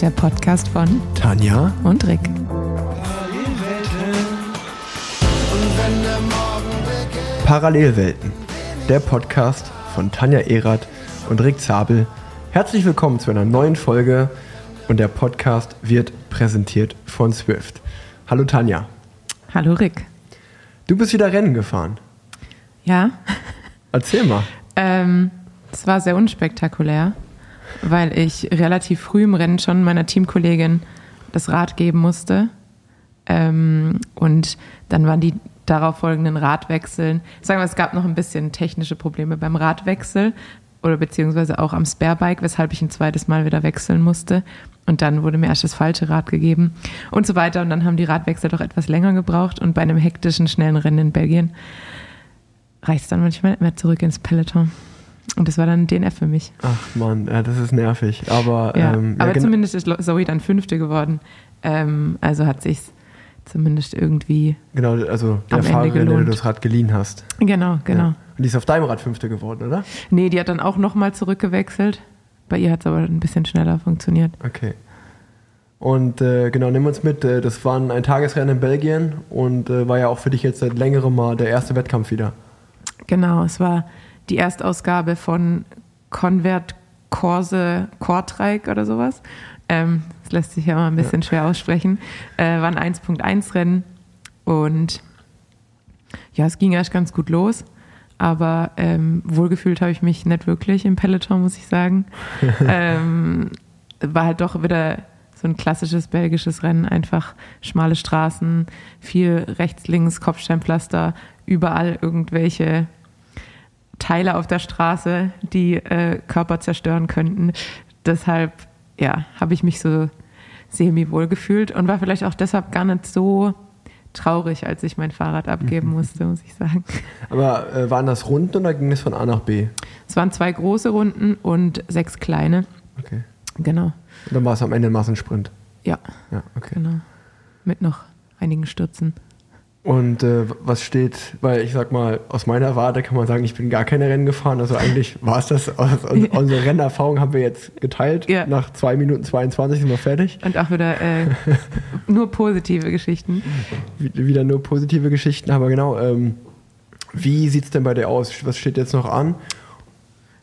der Podcast von Tanja und Rick. Parallelwelten, der Podcast von Tanja Erath und Rick Zabel. Herzlich willkommen zu einer neuen Folge und der Podcast wird präsentiert von Swift. Hallo Tanja. Hallo Rick. Du bist wieder Rennen gefahren. Ja. Erzähl mal. Ähm, es war sehr unspektakulär, weil ich relativ früh im Rennen schon meiner Teamkollegin das Rad geben musste. Ähm, und dann waren die darauf folgenden Radwechseln. Sagen wir, es gab noch ein bisschen technische Probleme beim Radwechsel oder beziehungsweise auch am Sparebike, weshalb ich ein zweites Mal wieder wechseln musste. Und dann wurde mir erst das falsche Rad gegeben und so weiter. Und dann haben die Radwechsel doch etwas länger gebraucht. Und bei einem hektischen, schnellen Rennen in Belgien reicht es dann manchmal nicht mehr zurück ins Peloton. Und das war dann ein DNF für mich. Ach man, ja, das ist nervig. Aber, Ja, ähm, aber ja, gen- zumindest ist Zoe dann Fünfte geworden. Ähm, also hat sich's zumindest irgendwie. genau, also der Fahrerin, der du das Rad geliehen hast. Genau, genau. Und die ist auf deinem Rad Fünfte geworden, oder? Nee, die hat dann auch nochmal zurückgewechselt. Bei ihr hat es aber ein bisschen schneller funktioniert. Okay. Und äh, genau, nimm uns mit. Äh, das war ein Tagesrennen in Belgien und äh, war ja auch für dich jetzt seit längerem mal der erste Wettkampf wieder. Genau, es war die Erstausgabe von Convert Corse Kortrijk oder sowas. Ähm, das lässt sich ja mal ein bisschen schwer aussprechen. Äh, war ein 1.1 Rennen und ja, es ging erst ganz gut los. Aber ähm, wohlgefühlt habe ich mich nicht wirklich im Peloton, muss ich sagen. ähm, war halt doch wieder so ein klassisches belgisches Rennen, einfach schmale Straßen, viel rechts, links, Kopfsteinpflaster, überall irgendwelche Teile auf der Straße, die äh, Körper zerstören könnten. Deshalb, ja, habe ich mich so semi-wohl gefühlt und war vielleicht auch deshalb gar nicht so traurig, als ich mein Fahrrad abgeben musste, muss ich sagen. Aber äh, waren das Runden oder ging es von A nach B? Es waren zwei große Runden und sechs kleine. Okay. Genau. Und dann war es am Ende ein Massensprint. Ja, Ja, okay. genau. Mit noch einigen Stürzen. Und äh, was steht, weil ich sag mal, aus meiner Warte kann man sagen, ich bin gar keine Rennen gefahren. Also eigentlich war es das. Aus, unsere Rennerfahrung haben wir jetzt geteilt. Ja. Nach zwei Minuten 22 sind wir fertig. Und auch wieder äh, nur positive Geschichten. Wie- Wieder nur positive Geschichten. Aber genau, ähm, wie sieht es denn bei dir aus? Was steht jetzt noch an?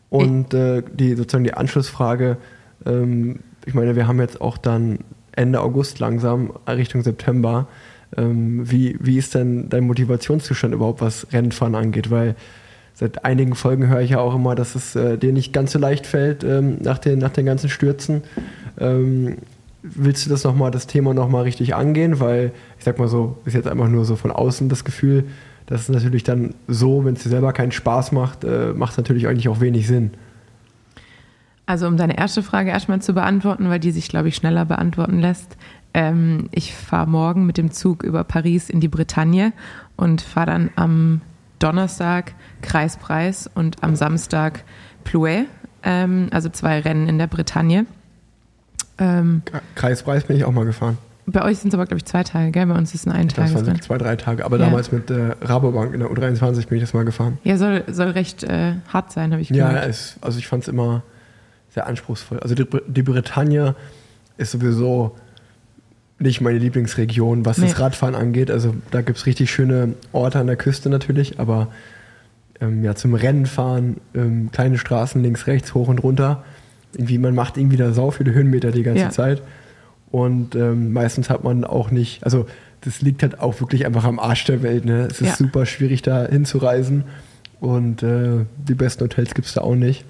Und äh, die sozusagen die Anschlussfrage, ähm, ich meine, wir haben jetzt auch dann Ende August langsam, Richtung September. Ähm, wie, wie ist denn dein Motivationszustand überhaupt, was Rennfahren angeht? Weil seit einigen Folgen höre ich ja auch immer, dass es äh, dir nicht ganz so leicht fällt ähm, nach, den, nach den ganzen Stürzen. Ähm, willst du das noch mal, das Thema nochmal richtig angehen? Weil ich sag mal so, ist jetzt einfach nur so von außen das Gefühl, dass es natürlich dann so, wenn es dir selber keinen Spaß macht, äh, macht es natürlich eigentlich auch wenig Sinn. Also um deine erste Frage erstmal zu beantworten, weil die sich, glaube ich, schneller beantworten lässt. Ähm, ich fahre morgen mit dem Zug über Paris in die Bretagne und fahre dann am Donnerstag Kreispreis und am Samstag Plouet, ähm, also zwei Rennen in der Bretagne. Ähm, Kreispreis bin ich auch mal gefahren. bei euch sind es aber, glaube ich, zwei Tage, gell? Bei uns ist es ein Das waren so zwei, drei Tage. Aber Ja. damals mit äh, Rabobank in der U23 bin ich das mal gefahren. Ja, soll, soll recht äh, hart sein, habe ich Ja, gehört. es, also ich fand es immer sehr anspruchsvoll. Also die, die Bretagne ist sowieso nicht meine Lieblingsregion, was das Nee. Radfahren angeht. Also da gibt es richtig schöne Orte an der Küste natürlich, aber ähm, ja, zum Rennenfahren, ähm, kleine Straßen links, rechts, hoch und runter. Irgendwie, man macht irgendwie da sau viele Höhenmeter die ganze Ja. Zeit. Und ähm, meistens hat man auch nicht, also das liegt halt auch wirklich einfach am Arsch der Welt. Ne? Es ist Ja. super schwierig da hinzureisen und äh, die besten Hotels gibt es da auch nicht.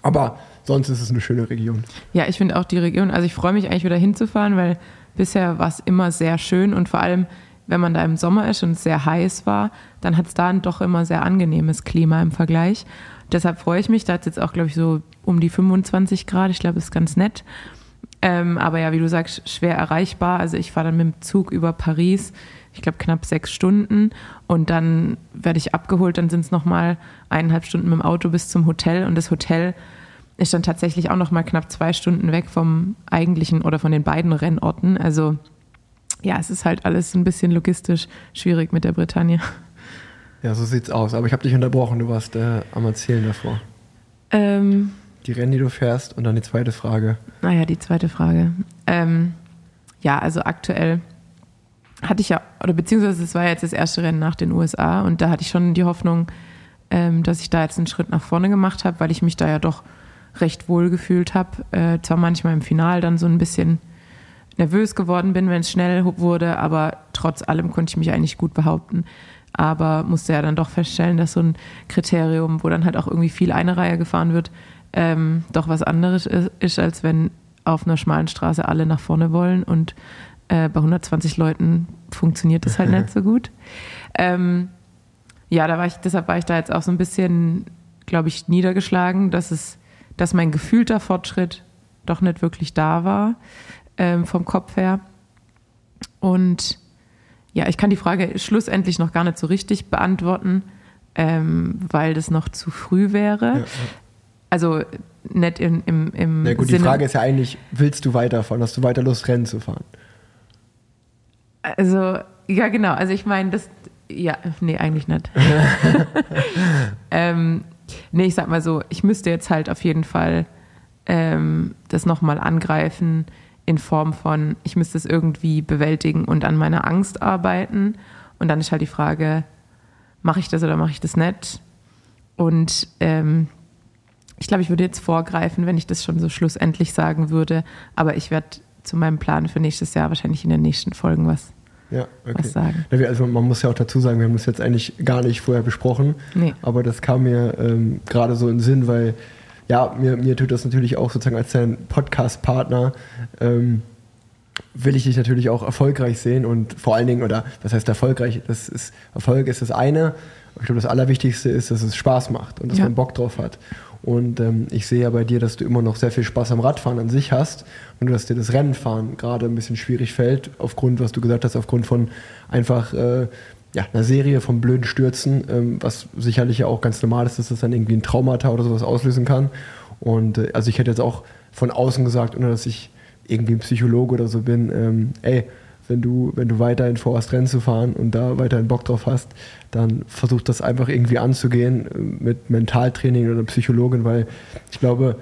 Aber sonst ist es eine schöne Region. Ja, ich finde auch die Region, also ich freue mich eigentlich wieder hinzufahren, weil bisher war es immer sehr schön und vor allem, wenn man da im Sommer ist und es sehr heiß war, dann hat es da ein doch immer sehr angenehmes Klima im Vergleich. Deshalb freue ich mich, da hat es jetzt auch, glaube ich, so um die 25 Grad, ich glaube, das ist ganz nett. Ähm, aber ja, wie du sagst, schwer erreichbar. Also ich fahre dann mit dem Zug über Paris, ich glaube knapp sechs Stunden und dann werde ich abgeholt, dann sind es nochmal eineinhalb Stunden mit dem Auto bis zum Hotel und das Hotel ist dann tatsächlich auch noch mal knapp zwei Stunden weg vom eigentlichen oder von den beiden Rennorten. Also ja, es ist halt alles ein bisschen logistisch schwierig mit der Bretagne. Ja, so sieht's aus. Aber ich habe dich unterbrochen, du warst äh, am Erzählen davor. Ähm, die Rennen, die du fährst? Und dann die zweite Frage. Naja, die zweite Frage. Ähm, ja, also aktuell hatte ich ja, oder beziehungsweise es war jetzt das erste Rennen nach den USA und da hatte ich schon die Hoffnung, ähm, dass ich da jetzt einen Schritt nach vorne gemacht habe, weil ich mich da ja doch recht wohl gefühlt habe. Äh, zwar manchmal im Final dann so ein bisschen nervös geworden bin, wenn es schnell wurde, aber trotz allem konnte ich mich eigentlich gut behaupten. Aber musste ja dann doch feststellen, dass so ein Kriterium, wo dann halt auch irgendwie viel eine Reihe gefahren wird, ähm, doch was anderes ist, ist, als wenn auf einer schmalen Straße alle nach vorne wollen und äh, bei 120 Leuten funktioniert das halt nicht so gut. Ähm, ja, da war ich, deshalb war ich da jetzt auch so ein bisschen, glaube ich, niedergeschlagen, dass es, dass mein gefühlter Fortschritt doch nicht wirklich da war ähm, vom Kopf her. Und ja, ich kann die Frage schlussendlich noch gar nicht so richtig beantworten, ähm, weil das noch zu früh wäre. Ja, ja. Also nicht im, im, im Na gut, Sinne, die Frage ist ja eigentlich, willst du weiterfahren? Hast du weiter Lust, Rennen zu fahren? Also, ja, genau. Also ich meine, das, ja, nee, eigentlich nicht. ähm, nee, ich sag mal so, ich müsste jetzt halt auf jeden Fall ähm, das nochmal angreifen in Form von, ich müsste es irgendwie bewältigen und an meiner Angst arbeiten. Und dann ist halt die Frage, mache ich das oder mache ich das nicht? Und ähm, ich glaube, ich würde jetzt vorgreifen, wenn ich das schon so schlussendlich sagen würde. Aber ich werde zu meinem Plan für nächstes Jahr wahrscheinlich in den nächsten Folgen was, ja, okay. was sagen. Also man muss ja auch dazu sagen, wir haben das jetzt eigentlich gar nicht vorher besprochen. Nee. Aber das kam mir ähm, gerade so in den Sinn, weil ja, mir, mir tut das natürlich auch sozusagen als dein Podcast-Partner. Ähm, will ich dich natürlich auch erfolgreich sehen und vor allen Dingen, oder was heißt erfolgreich? Das ist, Erfolg ist das eine. Ich glaube, das Allerwichtigste ist, dass es Spaß macht und dass ja. man Bock drauf hat. Und ähm, ich sehe ja bei dir, dass du immer noch sehr viel Spaß am Radfahren an sich hast und dass dir das Rennenfahren gerade ein bisschen schwierig fällt, aufgrund, was du gesagt hast, aufgrund von einfach äh, ja, einer Serie von blöden Stürzen, ähm, was sicherlich ja auch ganz normal ist, dass das dann irgendwie ein Traumata oder sowas auslösen kann. Und äh, also ich hätte jetzt auch von außen gesagt, ohne dass ich irgendwie ein Psychologe oder so bin, ähm, ey, wenn du, wenn du weiterhin vorhast, Rennen zu fahren und da weiterhin Bock drauf hast, dann versuch das einfach irgendwie anzugehen äh, mit Mentaltraining oder Psychologin, weil ich glaube,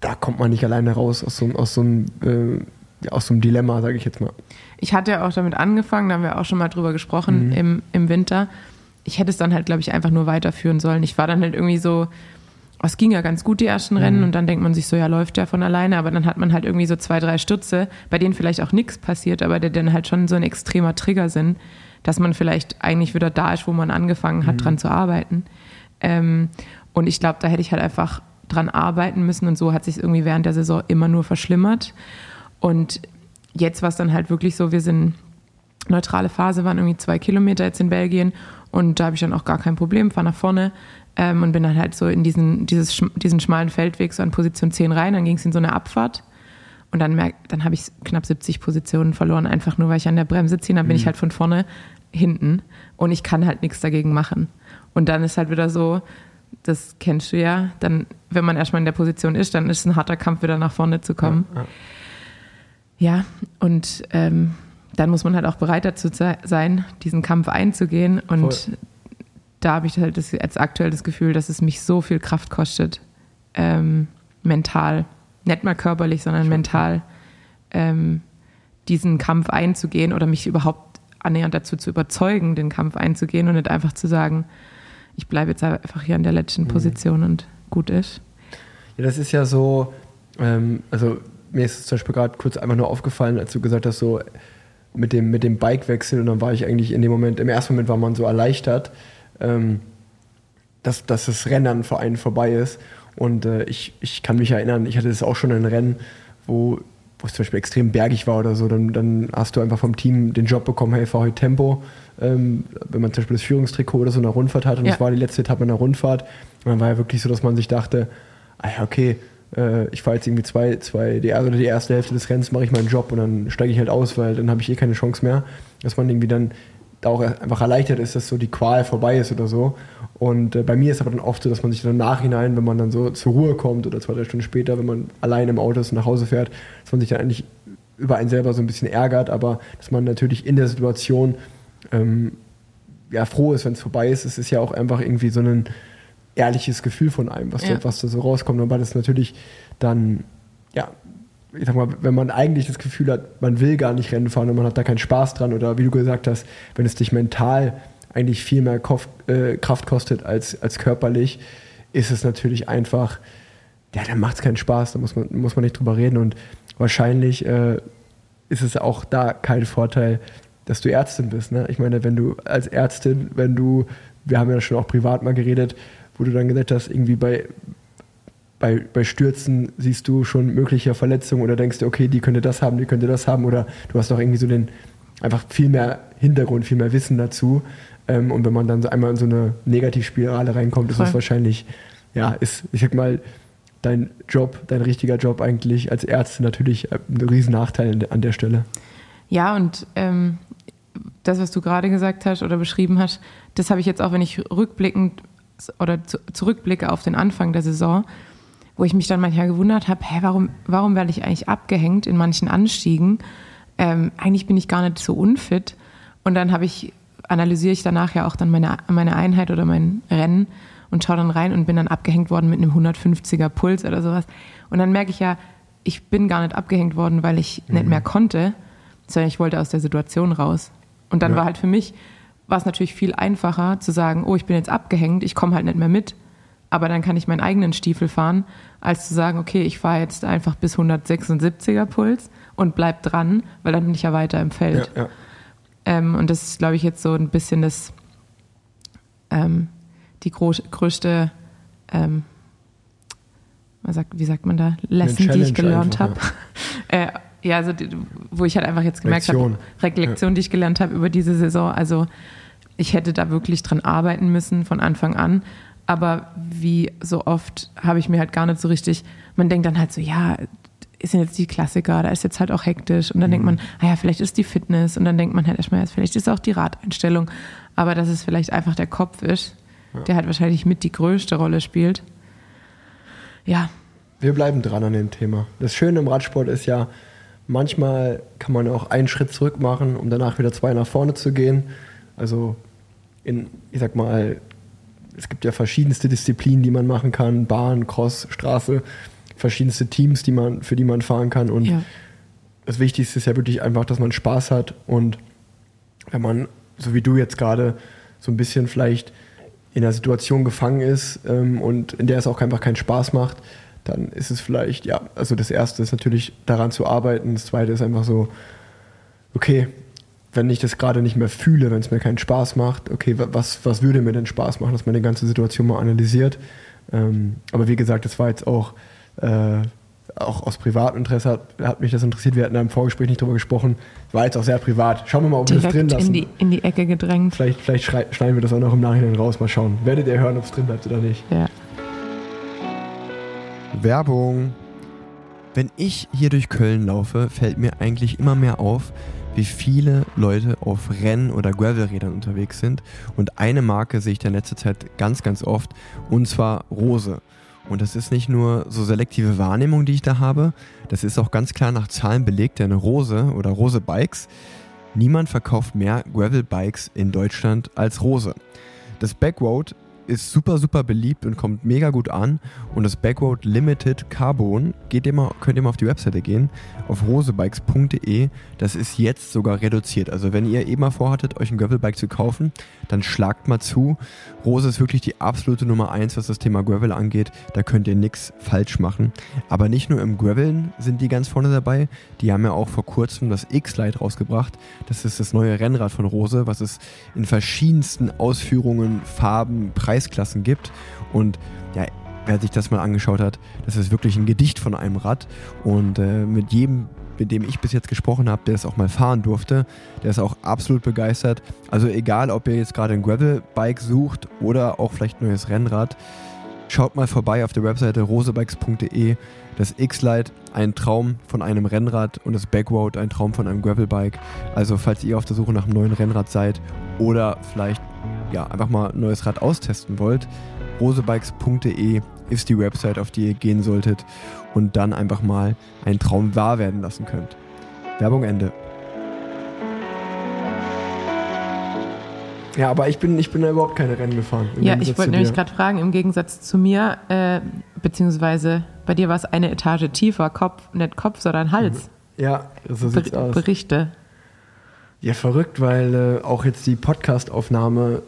da kommt man nicht alleine raus aus so, aus so einem, äh, aus so einem Dilemma, sage ich jetzt mal. Ich hatte ja auch damit angefangen, da haben wir auch schon mal drüber gesprochen mhm. im, im Winter. Ich hätte es dann halt, glaube ich, einfach nur weiterführen sollen. Ich war dann halt irgendwie so, es ging ja ganz gut, die ersten mhm. Rennen, und dann denkt man sich so, ja, läuft ja von alleine, aber dann hat man halt irgendwie so zwei, drei Stürze, bei denen vielleicht auch nichts passiert, aber die dann halt schon so ein extremer Trigger sind, dass man vielleicht eigentlich wieder da ist, wo man angefangen hat, mhm. dran zu arbeiten. Ähm, und ich glaube, da hätte ich halt einfach dran arbeiten müssen und so hat sich irgendwie während der Saison immer nur verschlimmert. Und jetzt war es dann halt wirklich so, wir sind neutrale Phase, waren irgendwie zwei Kilometer jetzt in Belgien und da habe ich dann auch gar kein Problem, fahre nach vorne, ähm, und bin dann halt so in diesen, dieses, diesen schmalen Feldweg so an Position 10 rein. Dann ging es in so eine Abfahrt. Und dann, merk, dann habe ich knapp 70 Positionen verloren, einfach nur, weil ich an der Bremse ziehe. Dann bin mhm. ich halt von vorne hinten und ich kann halt nichts dagegen machen. Und dann ist halt wieder so, das kennst du ja, dann, wenn man erstmal in der Position ist, dann ist es ein harter Kampf, wieder nach vorne zu kommen. Ja, ja. ja und ähm, dann muss man halt auch bereit dazu sein, diesen Kampf einzugehen. Und Voll da habe ich halt das, jetzt aktuell das Gefühl, dass es mich so viel Kraft kostet, ähm, mental, nicht mal körperlich, sondern Schon. mental, ähm, diesen Kampf einzugehen oder mich überhaupt annähernd dazu zu überzeugen, den Kampf einzugehen und nicht einfach zu sagen, ich bleibe jetzt einfach hier an der letzten mhm. Position und gut ist. Ja, das ist ja so, ähm, also mir ist es zum Beispiel gerade kurz einfach nur aufgefallen, als du gesagt hast, so mit dem, mit dem Bikewechsel und dann war ich eigentlich in dem Moment, im ersten Moment war man so erleichtert, ähm, dass, dass das Rennen für einen vorbei ist. Und äh, ich, ich kann mich erinnern, ich hatte das auch schon in Rennen, wo, wo es zum Beispiel extrem bergig war oder so, dann, dann hast du einfach vom Team den Job bekommen, hey, fahr heute Tempo. Ähm, wenn man zum Beispiel das Führungstrikot oder so in der Rundfahrt hat und ja. das war die letzte Etappe in der Rundfahrt, und dann war ja wirklich so, dass man sich dachte, ah ja, okay, äh, ich fahre jetzt irgendwie zwei, zwei, die, also die erste Hälfte des Rennens mache ich meinen Job und dann steige ich halt aus, weil dann habe ich eh keine Chance mehr. Dass man irgendwie dann da auch einfach erleichtert ist, dass so die Qual vorbei ist oder so. Und äh, bei mir ist aber dann oft so, dass man sich dann im Nachhinein, wenn man dann so zur Ruhe kommt oder zwei, drei Stunden später, wenn man allein im Auto ist und nach Hause fährt, dass man sich dann eigentlich über einen selber so ein bisschen ärgert, aber dass man natürlich in der Situation ähm, ja, froh ist, wenn es vorbei ist. Es ist ja auch einfach irgendwie so ein, ehrliches Gefühl von einem, was, ja. da, was da so rauskommt. Aber das natürlich dann, ja, ich sag mal, wenn man eigentlich das Gefühl hat, man will gar nicht Rennen fahren und man hat da keinen Spaß dran oder wie du gesagt hast, wenn es dich mental eigentlich viel mehr Kopf, äh, Kraft kostet als, als körperlich, ist es natürlich einfach, ja, dann macht es keinen Spaß, da muss man, muss man nicht drüber reden und wahrscheinlich äh, ist es auch da kein Vorteil, dass du Ärztin bist. Ne? Ich meine, wenn du als Ärztin, wenn du, wir haben ja schon auch privat mal geredet, wo du dann gesagt hast, irgendwie bei, bei, bei Stürzen siehst du schon mögliche Verletzungen oder denkst du, okay, die könnte das haben, die könnte das haben oder du hast auch irgendwie so den einfach viel mehr Hintergrund, viel mehr Wissen dazu. Ähm, und wenn man dann so einmal in so eine Negativspirale reinkommt, ist das wahrscheinlich, ja, ist, ich sag mal, dein Job, dein richtiger Job eigentlich als Ärztin natürlich ein riesen Nachteil an der Stelle. Ja, und ähm, das, was du gerade gesagt hast oder beschrieben hast, das habe ich jetzt auch, wenn ich rückblickend oder zu, zurückblicke auf den Anfang der Saison, wo ich mich dann manchmal gewundert habe, hä, warum, warum werde ich eigentlich abgehängt in manchen Anstiegen? Ähm, eigentlich bin ich gar nicht so unfit. Und dann habe ich, analysiere ich danach ja auch dann meine, meine Einheit oder mein Rennen und schaue dann rein und bin dann abgehängt worden mit einem 150er Puls oder sowas. Und dann merke ich ja, ich bin gar nicht abgehängt worden, weil ich mhm. nicht mehr konnte, sondern ich wollte aus der Situation raus. Und dann ja. war halt für mich, war es natürlich viel einfacher zu sagen, oh, ich bin jetzt abgehängt, ich komme halt nicht mehr mit, aber dann kann ich meinen eigenen Stiefel fahren, als zu sagen, okay, ich fahre jetzt einfach bis 176er Puls und bleib dran, weil dann bin ich ja weiter im Feld. Ja, ja. Ähm, und das ist, glaube ich, jetzt so ein bisschen das, ähm, die größte, ähm, sagt, wie sagt man da, Lesson, die ich gelernt habe. Ja. äh, ja, also wo ich halt einfach jetzt gemerkt habe, Reflexion, ja. die ich gelernt habe über diese Saison. Also ich hätte da wirklich dran arbeiten müssen von Anfang an. Aber wie so oft habe ich mir halt gar nicht so richtig, man denkt dann halt so, ja, ist jetzt die Klassiker, da ist jetzt halt auch hektisch. Und dann mhm. denkt man, ah ja, vielleicht ist die Fitness. Und dann denkt man halt erstmal, vielleicht ist auch die Radeinstellung. Aber dass es vielleicht einfach der Kopf ist, ja. der halt wahrscheinlich mit die größte Rolle spielt. Ja. Wir bleiben dran an dem Thema. Das Schöne im Radsport ist ja, manchmal kann man auch einen Schritt zurück machen, um danach wieder zwei nach vorne zu gehen. Also in, ich sag mal, es gibt ja verschiedenste Disziplinen, die man machen kann, Bahn, Cross, Straße, verschiedenste Teams, die man, für die man fahren kann. Und ja. das Wichtigste ist ja wirklich einfach, dass man Spaß hat. Und wenn man, so wie du jetzt gerade, so ein bisschen vielleicht in der Situation gefangen ist ähm, und in der es auch einfach keinen Spaß macht, dann ist es vielleicht, ja, also das Erste ist natürlich daran zu arbeiten. Das Zweite ist einfach so, okay, wenn ich das gerade nicht mehr fühle, wenn es mir keinen Spaß macht, okay, was, was würde mir denn Spaß machen, dass man die ganze Situation mal analysiert. Ähm, aber wie gesagt, das war jetzt auch, äh, auch aus privatem Interesse hat, hat, mich das interessiert. Wir hatten da im Vorgespräch nicht drüber gesprochen. War jetzt auch sehr privat. Schauen wir mal, ob wir das drin lassen. In die, in die Ecke gedrängt. Vielleicht, vielleicht schneiden wir das auch noch im Nachhinein raus. Mal schauen. Werdet ihr hören, ob es drin bleibt oder nicht. Ja. Werbung. Wenn ich hier durch Köln laufe, fällt mir eigentlich immer mehr auf, wie viele Leute auf Renn- oder Gravelrädern unterwegs sind. Und eine Marke sehe ich in letzter Zeit ganz, ganz oft, und zwar Rose. Und das ist nicht nur so selektive Wahrnehmung, die ich da habe, das ist auch ganz klar nach Zahlen belegt, denn Rose oder Rose Bikes, niemand verkauft mehr Gravel-Bikes in Deutschland als Rose. Das Backroad ist super, super beliebt und kommt mega gut an. Und das Backroad Limited Carbon, geht ihr könnt ihr mal auf die Webseite gehen, auf rosebikes.de. Das ist jetzt sogar reduziert. Also wenn ihr eben mal vorhattet, euch ein Gravelbike zu kaufen, dann schlagt mal zu. Rose ist wirklich die absolute Nummer eins, was das Thema Gravel angeht. Da könnt ihr nichts falsch machen. Aber nicht nur im Graveln sind die ganz vorne dabei. Die haben ja auch vor kurzem das X-Lite rausgebracht. Das ist das neue Rennrad von Rose, was es in verschiedensten Ausführungen, Farben, Preisklassen gibt. Und ja, wer sich das mal angeschaut hat, das ist wirklich ein Gedicht von einem Rad. Und äh, mit jedem, mit dem ich bis jetzt gesprochen habe, der es auch mal fahren durfte, der ist auch absolut begeistert. Also egal, ob ihr jetzt gerade ein Gravel-Bike sucht oder auch vielleicht ein neues Rennrad, schaut mal vorbei auf der Webseite rosebikes.de. Das X-Lite, ein Traum von einem Rennrad und das Backroad, ein Traum von einem Gravelbike. Also falls ihr auf der Suche nach einem neuen Rennrad seid oder vielleicht ja, einfach mal ein neues Rad austesten wollt, rosebikes.de ist die Website, auf die ihr gehen solltet und dann einfach mal einen Traum wahr werden lassen könnt. Werbung Ende. Ja, aber ich bin, ich bin da überhaupt keine Rennen gefahren. Ja, ich wollte nämlich gerade fragen, im Gegensatz zu mir, äh, beziehungsweise bei dir war es eine Etage tiefer, Kopf, nicht Kopf, sondern Hals. Ja, so sieht's Ber aus. Berichte. Ja, verrückt, weil äh, auch jetzt die Podcast-Aufnahme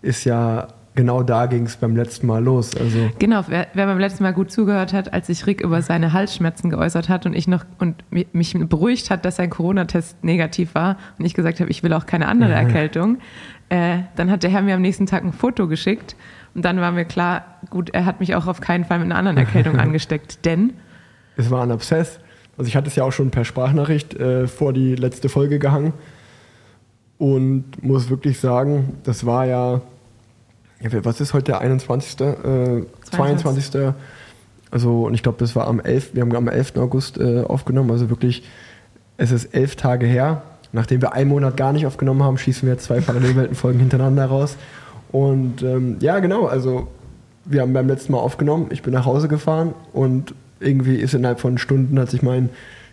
ist ja genau da ging es beim letzten Mal los. Also Genau, wer, wer beim letzten Mal gut zugehört hat, als sich Rick über seine Halsschmerzen geäußert hat und ich noch und mi- mich beruhigt hat, dass sein Corona-Test negativ war und ich gesagt habe, ich will auch keine andere Erkältung, äh, dann hat der Herr mir am nächsten Tag ein Foto geschickt und dann war mir klar, gut, er hat mich auch auf keinen Fall mit einer anderen Erkältung angesteckt, denn es war ein Abszess. Also ich hatte es ja auch schon per Sprachnachricht äh, vor die letzte Folge gehangen und muss wirklich sagen, das war ja, ja was ist heute der 21. Äh, 22. Also und ich glaube, das war am 11. Wir haben am 11. August äh, aufgenommen, also wirklich, es ist elf Tage her. Nachdem wir einen Monat gar nicht aufgenommen haben, schießen wir jetzt zwei Parallelweltenfolgen hintereinander raus. Und ähm, ja, genau, also wir haben beim letzten Mal aufgenommen, ich bin nach Hause gefahren und irgendwie ist innerhalb von Stunden hat sich mein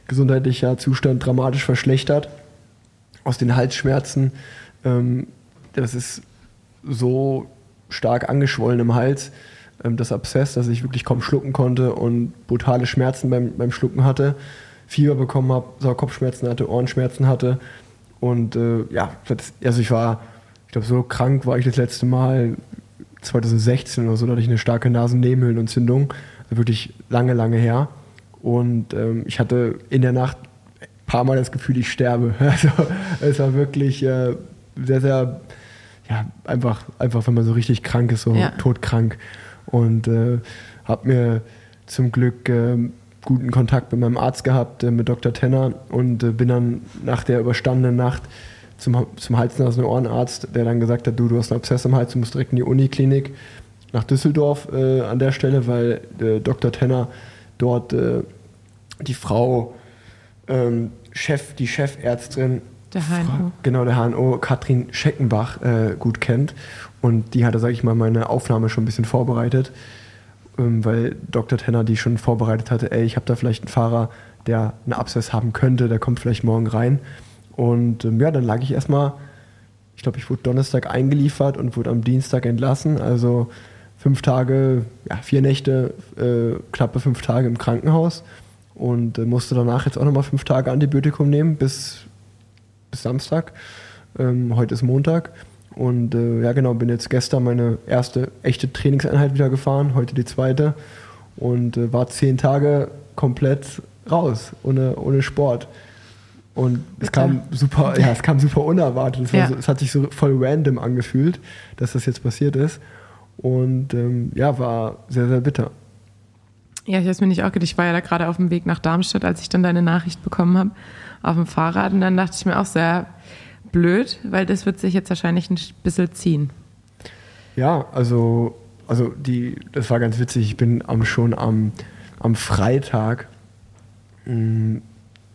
gesundheitlicher Zustand dramatisch verschlechtert. Aus den Halsschmerzen, ähm, das ist so stark angeschwollen im Hals, ähm, das Abszess, dass ich wirklich kaum schlucken konnte und brutale Schmerzen beim, beim Schlucken hatte, Fieber bekommen habe, Kopfschmerzen hatte, Ohrenschmerzen hatte und äh, ja, also ich war, ich glaube, so krank war ich das letzte Mal 2016 oder so, da hatte ich eine starke Nasennebenhöhlenentzündung, also wirklich lange, lange her. Und ähm, ich hatte in der Nacht ein paar Mal das Gefühl, ich sterbe. Also es war wirklich äh, sehr, sehr, ja, einfach, einfach, wenn man so richtig krank ist, so Ja. todkrank. Und äh, habe mir zum Glück äh, guten Kontakt mit meinem Arzt gehabt, äh, mit Dr. Tenner und äh, bin dann nach der überstandenen Nacht zum, zum Hals-, Nasen- und Ohrenarzt, der dann gesagt hat, du, du hast einen Abszess im Hals, du musst direkt in die Uniklinik nach Düsseldorf äh, an der Stelle, weil äh, Dr. Tenner dort äh, die Frau, ähm, Chef, die Chefärztin, Der HNO. genau, der HNO, Katrin Scheckenbach, äh, gut kennt. Und die hatte, sage ich mal, meine Aufnahme schon ein bisschen vorbereitet, ähm, weil Dr. Tenner die schon vorbereitet hatte, ey, ich habe da vielleicht einen Fahrer, der einen Abszess haben könnte, der kommt vielleicht morgen rein. Und ähm, ja, dann lag ich erstmal, ich glaube, ich wurde Donnerstag eingeliefert und wurde am Dienstag entlassen. Also fünf Tage, ja, vier Nächte, äh, knappe fünf Tage im Krankenhaus und äh, musste danach jetzt auch nochmal fünf Tage Antibiotikum nehmen bis, bis Samstag. Ähm, heute ist Montag. Und äh, ja, genau, bin jetzt gestern meine erste echte Trainingseinheit wieder gefahren, heute die zweite. Und äh, war zehn Tage komplett raus, ohne, ohne Sport. Und es kam super, ja, es kam super unerwartet. Es, Ja. so, es hat sich so voll random angefühlt, dass das jetzt passiert ist. Und ähm, ja, war sehr, sehr bitter. Ja, ich habe mir nicht auch gedacht, ich war ja da gerade auf dem Weg nach Darmstadt, als ich dann deine Nachricht bekommen habe, auf dem Fahrrad. Und dann dachte ich mir auch sehr blöd, weil das wird sich jetzt wahrscheinlich ein bisschen ziehen. Ja, also, also die, das war ganz witzig. Ich bin am, schon am, am Freitag, mh,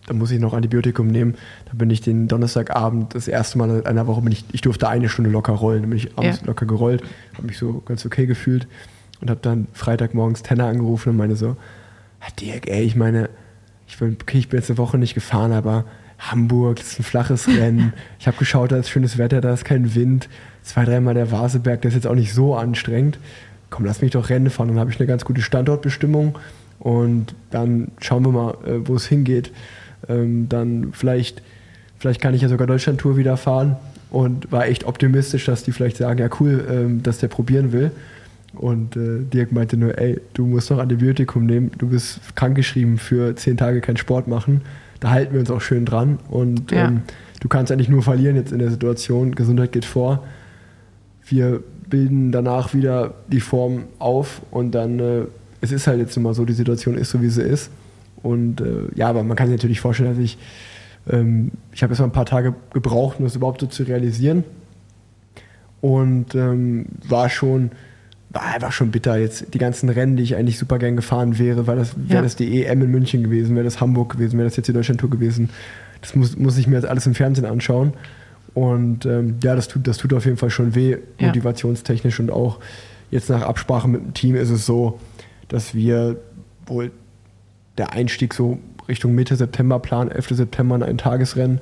da muss ich noch Antibiotikum nehmen. Da bin ich den Donnerstagabend das erste Mal in einer Woche bin ich, ich durfte eine Stunde locker rollen. Da bin ich abends Ja. locker gerollt, habe mich so ganz okay gefühlt und habe dann Freitagmorgens Tenner angerufen und meine so, "Ah, Dirk, ey, ich meine, ich bin, okay, ich bin jetzt eine Woche nicht gefahren, aber Hamburg, das ist ein flaches Rennen. Ich habe geschaut, da ist schönes Wetter, da ist kein Wind. Zwei, dreimal der Vaseberg, der ist jetzt auch nicht so anstrengend. Komm, lass mich doch Rennen fahren. Dann habe ich eine ganz gute Standortbestimmung und dann schauen wir mal, äh, wo es hingeht. Ähm, dann vielleicht, vielleicht kann ich ja sogar Deutschlandtour wieder fahren und war echt optimistisch, dass die vielleicht sagen, ja cool, ähm, dass der probieren will. Und äh, Dirk meinte nur, ey, du musst noch Antibiotikum nehmen, du bist krankgeschrieben für zehn Tage keinen Sport machen. Da halten wir uns auch schön dran. Und Ja. ähm, du kannst eigentlich nur verlieren jetzt in der Situation. Gesundheit geht vor. Wir bilden danach wieder die Form auf und dann, äh, es ist halt jetzt immer so, die Situation ist so, wie sie ist. Und äh, ja, aber man kann sich natürlich vorstellen, dass ich, ähm, ich habe jetzt mal ein paar Tage gebraucht, um das überhaupt so zu realisieren. Und ähm, war schon, war einfach schon bitter jetzt. Die ganzen Rennen, die ich eigentlich super gern gefahren wäre, weil das wäre Ja. das die EM in München gewesen, wäre das Hamburg gewesen, wäre das jetzt die Deutschlandtour gewesen. Das muss, muss ich mir jetzt alles im Fernsehen anschauen. Und ähm, ja, das tut, das tut auf jeden Fall schon weh, Ja. motivationstechnisch und auch jetzt nach Absprache mit dem Team ist es so, dass wir wohl der Einstieg so Richtung Mitte September planen, 11. September ein Tagesrennen.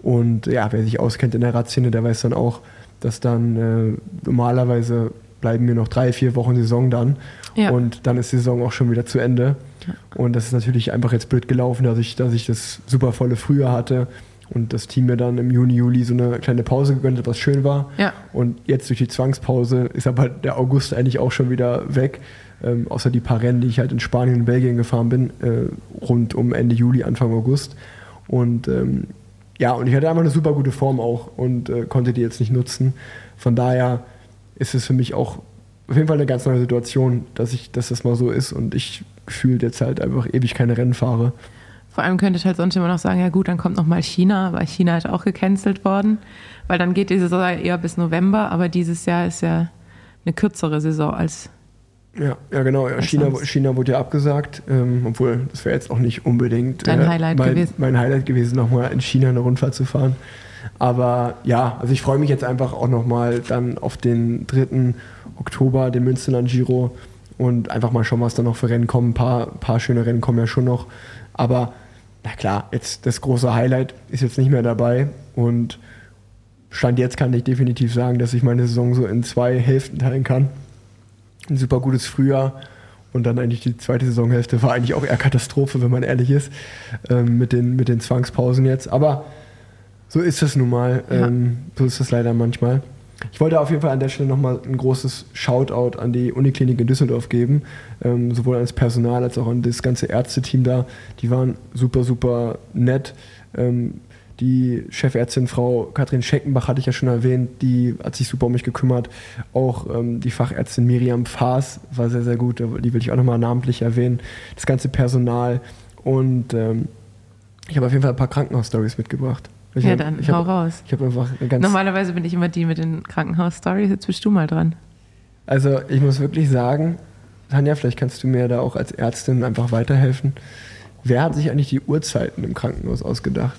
Und ja, wer sich auskennt in der Radszene, der weiß dann auch, dass dann äh, normalerweise bleiben mir noch drei, vier Wochen Saison dann. Ja. Und dann ist die Saison auch schon wieder zu Ende. Und das ist natürlich einfach jetzt blöd gelaufen, dass ich, dass ich das super volle Frühjahr hatte und das Team mir dann im Juni, Juli so eine kleine Pause gegönnt hat, was schön war. Ja. Und jetzt durch die Zwangspause ist aber der August eigentlich auch schon wieder weg. Ähm, außer die paar Rennen, die ich halt in Spanien und Belgien gefahren bin, äh, rund um Ende Juli, Anfang August. Und ähm, ja, und ich hatte einfach eine super gute Form auch und äh, konnte die jetzt nicht nutzen. Von daher ist es für mich auch auf jeden Fall eine ganz neue Situation, dass ich, dass das mal so ist und ich gefühlt jetzt halt einfach ewig keine Rennen fahre. Vor allem könnte ich halt sonst immer noch sagen, ja gut, dann kommt noch mal China, weil China ist auch gecancelt worden, weil dann geht die Saison eher bis November, aber dieses Jahr ist ja eine kürzere Saison als Ja, ja genau. Ja, China, sonst. China wurde ja abgesagt, ähm, obwohl das wäre jetzt auch nicht unbedingt Dein Highlight mein, gewesen. mein Highlight gewesen, nochmal in China eine Rundfahrt zu fahren. Aber ja, also ich freue mich jetzt einfach auch nochmal dann auf den 3. Oktober, den Münsterland Giro und einfach mal schauen, was da noch für Rennen kommen. Ein paar, paar schöne Rennen kommen ja schon noch. Aber na klar, jetzt das große Highlight ist jetzt nicht mehr dabei und Stand jetzt kann ich definitiv sagen, dass ich meine Saison so in zwei Hälften teilen kann ein super gutes Frühjahr und dann eigentlich die zweite Saisonhälfte war eigentlich auch eher Katastrophe, wenn man ehrlich ist, ähm, mit, den, mit den Zwangspausen jetzt. Aber so ist es nun mal. Ja. Ähm, so ist es leider manchmal. Ich wollte auf jeden Fall an der Stelle nochmal ein großes Shoutout an die Uniklinik in Düsseldorf geben, ähm, sowohl ans Personal als auch an das ganze Ärzteteam da. Die waren super, super nett. Ähm, die Chefärztin Frau Katrin Scheckenbach hatte ich ja schon erwähnt, die hat sich super um mich gekümmert. Auch ähm, die Fachärztin Miriam Faas war sehr, sehr gut, die will ich auch nochmal namentlich erwähnen. Das ganze Personal und ähm, ich habe auf jeden Fall ein paar Krankenhausstories mitgebracht. Ich ja, hab- dann ich hau habe raus. ich hab einfach ganz Normalerweise bin ich immer die mit den Krankenhaus-Stories, jetzt bist du mal dran. Also ich muss wirklich sagen, Tanja, vielleicht kannst du mir da auch als Ärztin einfach weiterhelfen. Wer hat sich eigentlich die Uhrzeiten im Krankenhaus ausgedacht?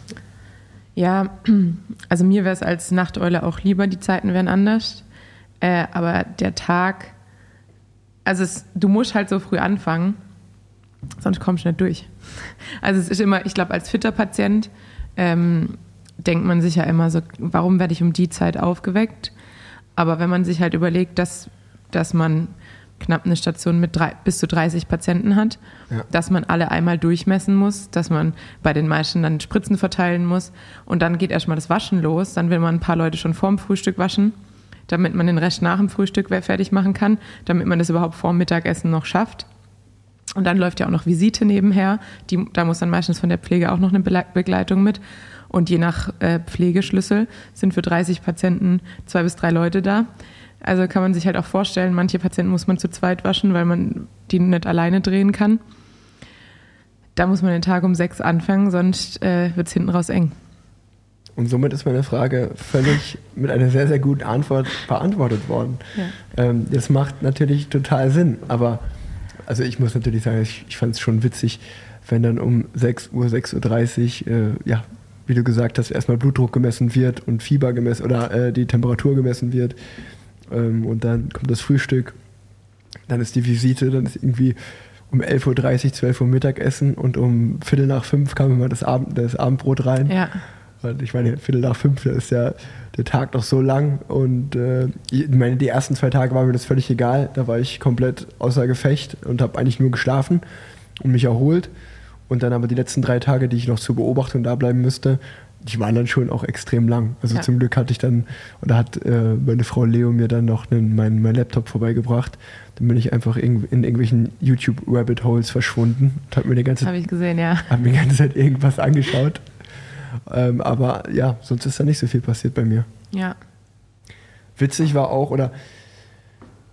Ja, also mir wäre es als Nachteule auch lieber, die Zeiten wären anders. Äh, aber der Tag, also es, du musst halt so früh anfangen, sonst kommst du nicht durch. Also es ist immer, ich glaube, als fitter Patient ähm, denkt man sich ja immer so, warum werde ich um die Zeit aufgeweckt? Aber wenn man sich halt überlegt, dass, dass man knapp eine Station mit drei, bis zu 30 Patienten hat, Ja. dass man alle einmal durchmessen muss, dass man bei den meisten dann Spritzen verteilen muss und dann geht erstmal das Waschen los. Dann will man ein paar Leute schon vorm Frühstück waschen, damit man den Rest nach dem Frühstück fertig machen kann, damit man das überhaupt vor dem Mittagessen noch schafft. Und dann läuft ja auch noch Visite nebenher. Die, da muss dann meistens von der Pflege auch noch eine Begleitung mit. Und je nach äh, Pflegeschlüssel sind für 30 Patienten zwei bis drei Leute da. Also kann man sich halt auch vorstellen, manche Patienten muss man zu zweit waschen, weil man die nicht alleine drehen kann. Da muss man den Tag um sechs anfangen, sonst äh, wird es hinten raus eng. Und somit ist meine Frage völlig mit einer sehr, sehr guten Antwort beantwortet worden. Ähm, das macht natürlich total Sinn, aber also ich muss natürlich sagen, ich, ich fand es schon witzig, wenn dann um 6 Uhr, 6.30 Uhr, äh, ja, wie du gesagt hast, erstmal Blutdruck gemessen wird und Fieber gemessen oder äh, die Temperatur gemessen wird. Ähm, und dann kommt das Frühstück, dann ist die Visite, dann ist irgendwie um 11.30 Uhr, 12 Uhr Mittagessen und um Viertel nach fünf kam immer das, Abend, das Abendbrot rein. Ja, Weil ich meine, Viertel nach fünf, da ist ja der Tag noch so lang. Und äh, ich meine, die ersten zwei Tage war mir das völlig egal. Da war ich komplett außer Gefecht und habe eigentlich nur geschlafen und mich erholt. Und dann aber die letzten drei Tage, die ich noch zur Beobachtung da bleiben müsste, die waren dann schon auch extrem lang. Also Ja. zum Glück hatte ich dann, oder hat äh, meine Frau Leo mir dann noch einen, meinen mein Laptop vorbeigebracht. Dann bin ich einfach in, in irgendwelchen YouTube-Rabbit Holes verschwunden und habe mir die ganze habe ich gesehen, ja. habe mir die ganze Zeit irgendwas angeschaut. Ähm, aber ja, sonst ist da nicht so viel passiert bei mir. Ja, Witzig war auch, oder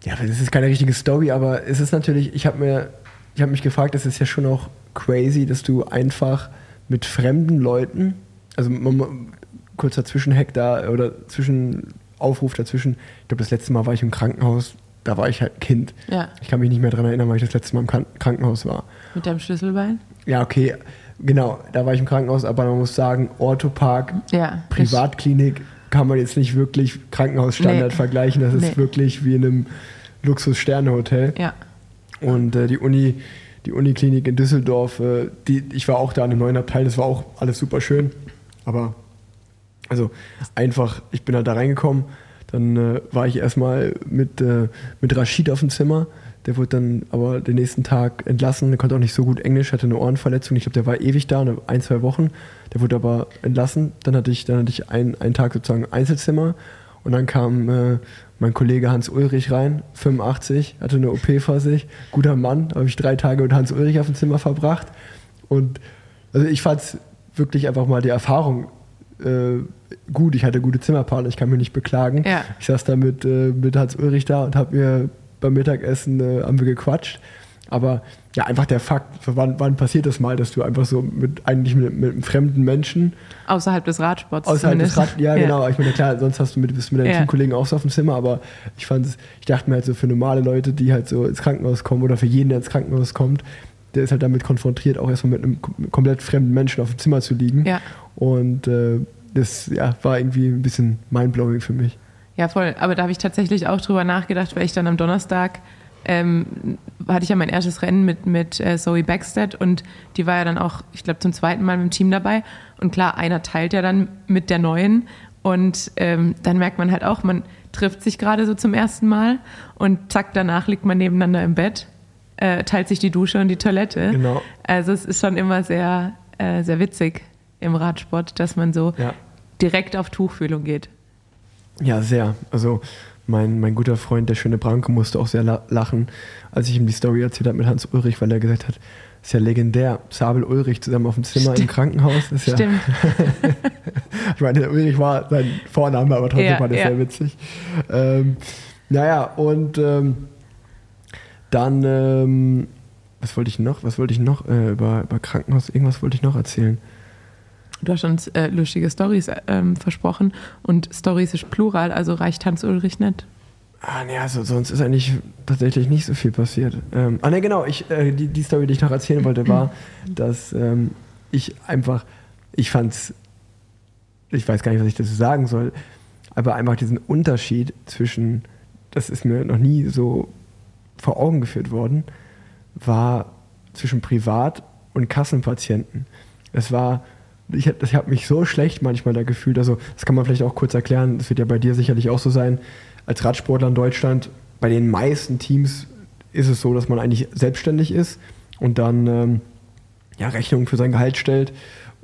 ja, das ist keine richtige Story, aber es ist natürlich, ich habe mir, ich habe mich gefragt, es ist ja schon auch crazy, dass du einfach mit fremden Leuten, also man, kurzer Zwischenhack da oder Zwischenaufruf dazwischen, ich glaube, das letzte Mal war ich im Krankenhaus, da war ich halt Kind. ja. Ich kann mich nicht mehr daran erinnern, weil ich das letzte Mal im Kran- Krankenhaus war. Mit deinem Schlüsselbein? Ja, okay, genau, da war ich im Krankenhaus, aber man muss sagen, Orthopark, Ja. Privatklinik kann man jetzt nicht wirklich Krankenhausstandard Nee. vergleichen. Das ist Nee. wirklich wie in einem Luxus-Sternehotel. Ja, Und äh, die Uni, die Uniklinik in Düsseldorf, äh, die, ich war auch da in einem neuen Abteil, das war auch alles super schön. Aber also einfach, ich bin halt da reingekommen, Dann äh, war ich erstmal mit, äh, mit Rashid auf dem Zimmer. Der wurde dann aber den nächsten Tag entlassen. Der konnte auch nicht so gut Englisch, hatte eine Ohrenverletzung. Ich glaube, der war ewig da, ein, zwei Wochen. Der wurde aber entlassen. Dann hatte ich, dann hatte ich ein, einen Tag sozusagen Einzelzimmer. Und dann kam äh, mein Kollege Hans Ulrich rein, 85, hatte eine OP vor sich. Guter Mann, habe ich drei Tage mit Hans Ulrich auf dem Zimmer verbracht. Und also ich fand es wirklich einfach mal die Erfahrung äh, gut. Ich hatte gute Zimmerpartner, ich kann mich nicht beklagen. Ja. Ich saß da mit, äh, mit Hans Ulrich da und habe mir beim Mittagessen äh, haben wir gequatscht. Aber ja, einfach der Fakt, wann, wann passiert das mal, dass du einfach so mit eigentlich mit, mit einem fremden Menschen Außerhalb des Radsports. außerhalb des zumindest. Rad, ja, genau. Ich meine, klar, sonst hast du mit, bist du mit deinen Ja. Teamkollegen auch so auf dem Zimmer, aber ich fand ich dachte mir halt so für normale Leute, die halt so ins Krankenhaus kommen oder für jeden, der ins Krankenhaus kommt, der ist halt damit konfrontiert, auch erstmal mit einem kom- komplett fremden Menschen auf dem Zimmer zu liegen. Ja. Und äh, das ja, war irgendwie ein bisschen mindblowing für mich. Ja, voll. Aber da habe ich tatsächlich auch drüber nachgedacht, weil ich dann am Donnerstag ähm, hatte ich ja mein erstes Rennen mit, mit äh, Zoe Backstead und die war ja dann auch, ich glaube, zum zweiten Mal mit dem Team dabei. Und klar, einer teilt ja dann mit der neuen und ähm, dann merkt man halt auch, man trifft sich gerade so zum ersten Mal und zack, danach liegt man nebeneinander im Bett, äh, teilt sich die Dusche und die Toilette. Genau. Also es ist schon immer sehr, äh, sehr witzig im Radsport, dass man so Ja. direkt auf Tuchfühlung geht. Ja, sehr. Also mein, mein guter Freund, der schöne Branko, musste auch sehr la lachen, als ich ihm die Story erzählt habe mit Hans Ulrich, weil er gesagt hat, ist ja legendär. Sabel Ulrich zusammen auf dem Zimmer im Stimmt. Krankenhaus. Ist ja, Stimmt. ich meine, der Ulrich war sein Vorname, aber trotzdem Ja, war das ja. sehr witzig. Ähm, naja, und ähm, dann, ähm, was wollte ich noch? Was wollte ich noch äh, über, über Krankenhaus? Irgendwas wollte ich noch erzählen. Du hast uns äh, lustige Stories ähm, versprochen und Stories ist Plural, also reicht Hans Ulrich nicht. Ah, ne, also sonst ist eigentlich tatsächlich nicht so viel passiert. Ähm, ah, ne, genau, ich, äh, die, die Story, die ich noch erzählen wollte, war, dass ähm, ich einfach, ich fand's, ich weiß gar nicht, was ich dazu sagen soll, aber einfach diesen Unterschied zwischen, das ist mir noch nie so vor Augen geführt worden, war zwischen Privat- und Kassenpatienten. Es war, ich, ich habe mich so schlecht manchmal da gefühlt, also das kann man vielleicht auch kurz erklären, das wird ja bei dir sicherlich auch so sein, als Radsportler in Deutschland, bei den meisten Teams ist es so, dass man eigentlich selbstständig ist und dann ähm, ja, Rechnungen für sein Gehalt stellt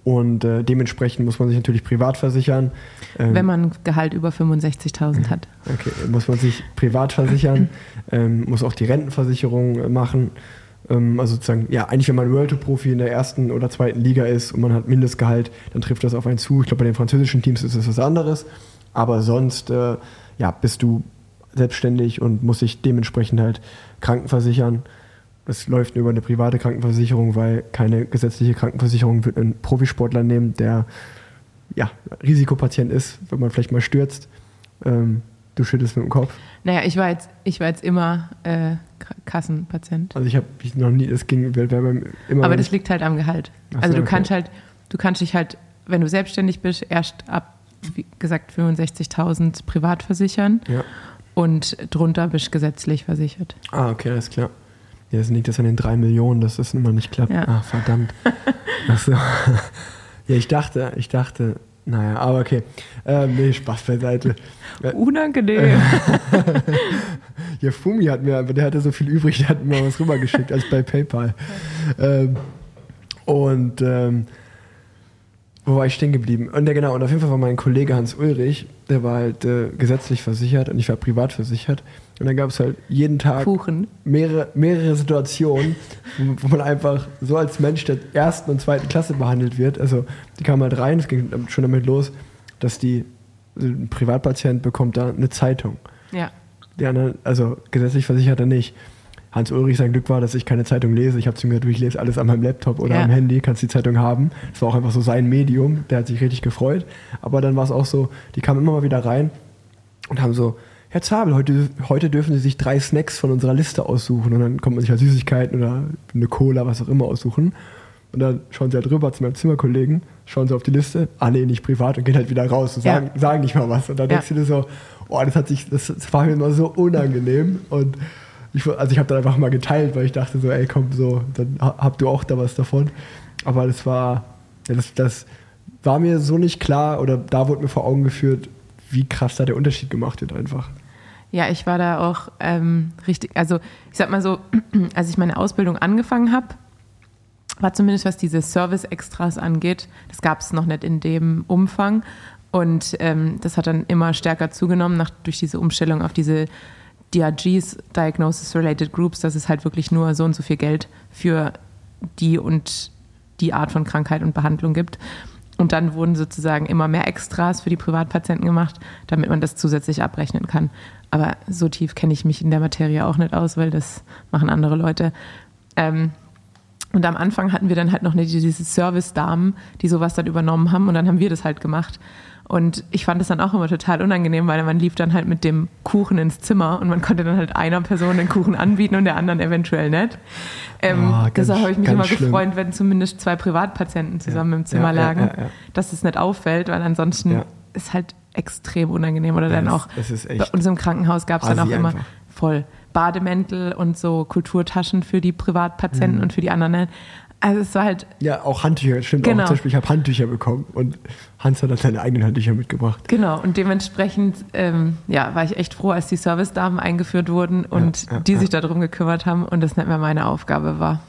und äh, dementsprechend muss man sich natürlich privat versichern. Ähm, Wenn man Gehalt über 65.000 hat. Okay, muss man sich privat versichern, ähm, muss auch die Rentenversicherung äh, machen. Ähm, also sozusagen, ja, eigentlich wenn man World Profi in der ersten oder zweiten Liga ist und man hat Mindestgehalt, dann trifft das auf einen zu. Ich glaube, bei den französischen Teams ist es was anderes. Aber sonst, äh, ja, bist du selbstständig und musst dich dementsprechend halt krankenversichern. Das läuft über eine private Krankenversicherung, weil keine gesetzliche Krankenversicherung wird einen Profisportler nehmen, der ja, Risikopatient ist, wenn man vielleicht mal stürzt. Ähm, du schüttelst mit dem Kopf. Naja, ich war jetzt, ich war jetzt immer äh, Kassenpatient. Also ich habe mich noch nie, das ging, beim immer. Aber das liegt halt am Gehalt. Ach so, Also du okay. kannst halt, du kannst dich halt, wenn du selbstständig bist, erst ab, wie gesagt, 65.000 privat versichern Ja. und drunter bist du gesetzlich versichert. Ah, okay, alles klar. Ja, das liegt das an den drei Millionen, dass das immer nicht klappt. Ja. Ah, verdammt. Ach so. Ja, ich dachte, ich dachte, naja, aber okay. Ähm, nee, Spaß beiseite. Unangenehm. Ja, Fumi hat mir, der hatte so viel übrig, der hat mir was rübergeschickt als bei PayPal. Ähm, und ähm, wo war ich stehen geblieben? Und ja, genau, und auf jeden Fall war mein Kollege Hans Ulrich, der war halt äh, gesetzlich versichert und ich war privat versichert. Und dann gab es halt jeden Tag Kuchen. mehrere, mehrere Situationen, wo, wo man einfach so als Mensch der ersten und zweiten Klasse behandelt wird. Also die kamen halt rein, es ging schon damit los, dass die, also ein Privatpatient bekommt da eine Zeitung. Ja. Die anderen, also gesetzlich versichert er nicht. Hans Ulrich, sein Glück war, dass ich keine Zeitung lese. Ich habe zu ihm gesagt, ich lese alles an meinem Laptop oder Ja. am Handy, kannst die Zeitung haben. Das war auch einfach so sein Medium, der hat sich richtig gefreut. Aber dann war es auch so, die kamen immer mal wieder rein und haben so, Herr Zabel, heute, heute dürfen Sie sich drei Snacks von unserer Liste aussuchen. Und dann kommt man sich halt Süßigkeiten oder eine Cola, was auch immer aussuchen. Und dann schauen sie halt rüber zu meinem Zimmerkollegen, schauen sie auf die Liste, ah nee, nicht privat und gehen halt wieder raus und Ja. sagen, sagen nicht mal was. Und dann Ja. denkst du dir so, oh, das hat sich, das, das war mir immer so unangenehm. Und ich, also ich habe dann einfach mal geteilt, weil ich dachte so, ey komm, so, dann ha- habt du auch da was davon. Aber das war, das, das war mir so nicht klar oder da wurde mir vor Augen geführt, wie krass da der Unterschied gemacht wird einfach. Ja, ich war da auch ähm, richtig, also ich sag mal so, als ich meine Ausbildung angefangen habe, war zumindest was diese Service-Extras angeht, das gab es noch nicht in dem Umfang. Und ähm, das hat dann immer stärker zugenommen nach, durch diese Umstellung auf diese DRGs, Diagnosis-Related Groups, dass es halt wirklich nur so und so viel Geld für die und die Art von Krankheit und Behandlung gibt. Und dann wurden sozusagen immer mehr Extras für die Privatpatienten gemacht, damit man das zusätzlich abrechnen kann. Aber so tief kenne ich mich in der Materie auch nicht aus, weil das machen andere Leute. Ähm, und am Anfang hatten wir dann halt noch diese Service-Damen, die sowas dann übernommen haben. Und dann haben wir das halt gemacht. Und ich fand es dann auch immer total unangenehm, weil man lief dann halt mit dem Kuchen ins Zimmer und man konnte dann halt einer Person den Kuchen anbieten und der anderen eventuell nicht. Ähm, oh, deshalb habe ich mich immer schlimm. gefreut, wenn zumindest zwei Privatpatienten zusammen ja, im Zimmer ja, lagen, ja, dass es nicht auffällt, weil ansonsten ist halt extrem unangenehm. Oder dann auch bei uns im Krankenhaus gab es dann auch immer voll Bademäntel und so Kulturtaschen für die Privatpatienten mhm. und für die anderen. Also es war halt. Ja, auch Handtücher, stimmt genau. auch. Zum Beispiel, ich habe Handtücher bekommen und Hans hat dann seine eigenen Handtücher mitgebracht. Genau, und dementsprechend ähm, ja, war ich echt froh, als die Service-Damen eingeführt wurden und ja, ja, die ja. sich darum gekümmert haben und das nicht mehr meine Aufgabe war.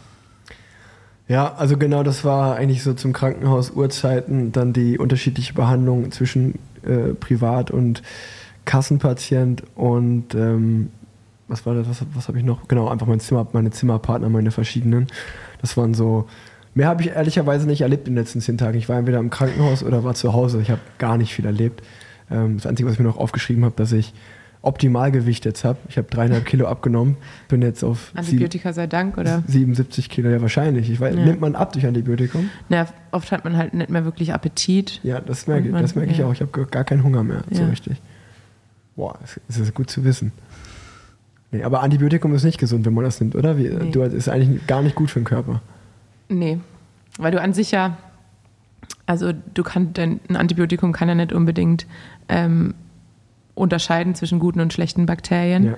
Ja, also genau das war eigentlich so zum Krankenhaus Uhrzeiten dann die unterschiedliche Behandlung zwischen äh, Privat- und Kassenpatient und ähm, was war das, was, was habe ich noch? Genau, einfach mein Zimmer, meine Zimmerpartner, meine verschiedenen. Das waren so. Mehr habe ich ehrlicherweise nicht erlebt in den letzten zehn Tagen. Ich war entweder im Krankenhaus oder war zu Hause. Ich habe gar nicht viel erlebt. Ähm, das Einzige, was ich mir noch aufgeschrieben habe, dass ich Optimalgewicht jetzt habe. Ich habe dreieinhalb Kilo abgenommen. Bin jetzt auf. Antibiotika sei Dank, oder? 77 Kilo, ja, wahrscheinlich. Ich weiß, ja. Nimmt man ab durch Antibiotikum? Na, oft hat man halt nicht mehr wirklich Appetit. Ja, das merke, man, das merke ja. ich auch. Ich habe gar keinen Hunger mehr, ja. so richtig. Boah, das ist gut zu wissen. Nee, aber Antibiotikum ist nicht gesund, wenn man das nimmt, oder? Wie, nee. Du, ist eigentlich gar nicht gut für den Körper. Nee, weil du an sich ja, also du kannst, ein Antibiotikum kann ja nicht unbedingt ähm, unterscheiden zwischen guten und schlechten Bakterien. Ja.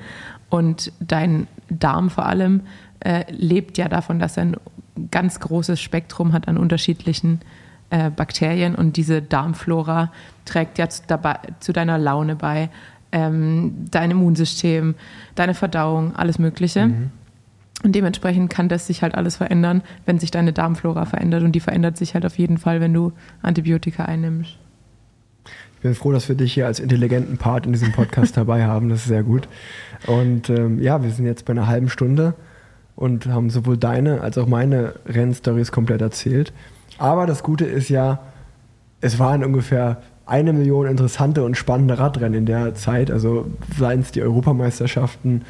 Und dein Darm vor allem äh, lebt ja davon, dass er ein ganz großes Spektrum hat an unterschiedlichen äh, Bakterien und diese Darmflora trägt ja zu, dabei, zu deiner Laune bei, ähm, dein Immunsystem, deine Verdauung, alles Mögliche. Mhm. Und dementsprechend kann das sich halt alles verändern, wenn sich deine Darmflora verändert. Und die verändert sich halt auf jeden Fall, wenn du Antibiotika einnimmst. Ich bin froh, dass wir dich hier als intelligenten Part in diesem Podcast dabei haben. Das ist sehr gut. Und ähm, ja, wir sind jetzt bei einer halben Stunde und haben sowohl deine als auch meine Rennstories komplett erzählt. Aber das Gute ist ja, es waren ungefähr eine Million interessante und spannende Radrennen in der Zeit. Also seien es die Europameisterschaften,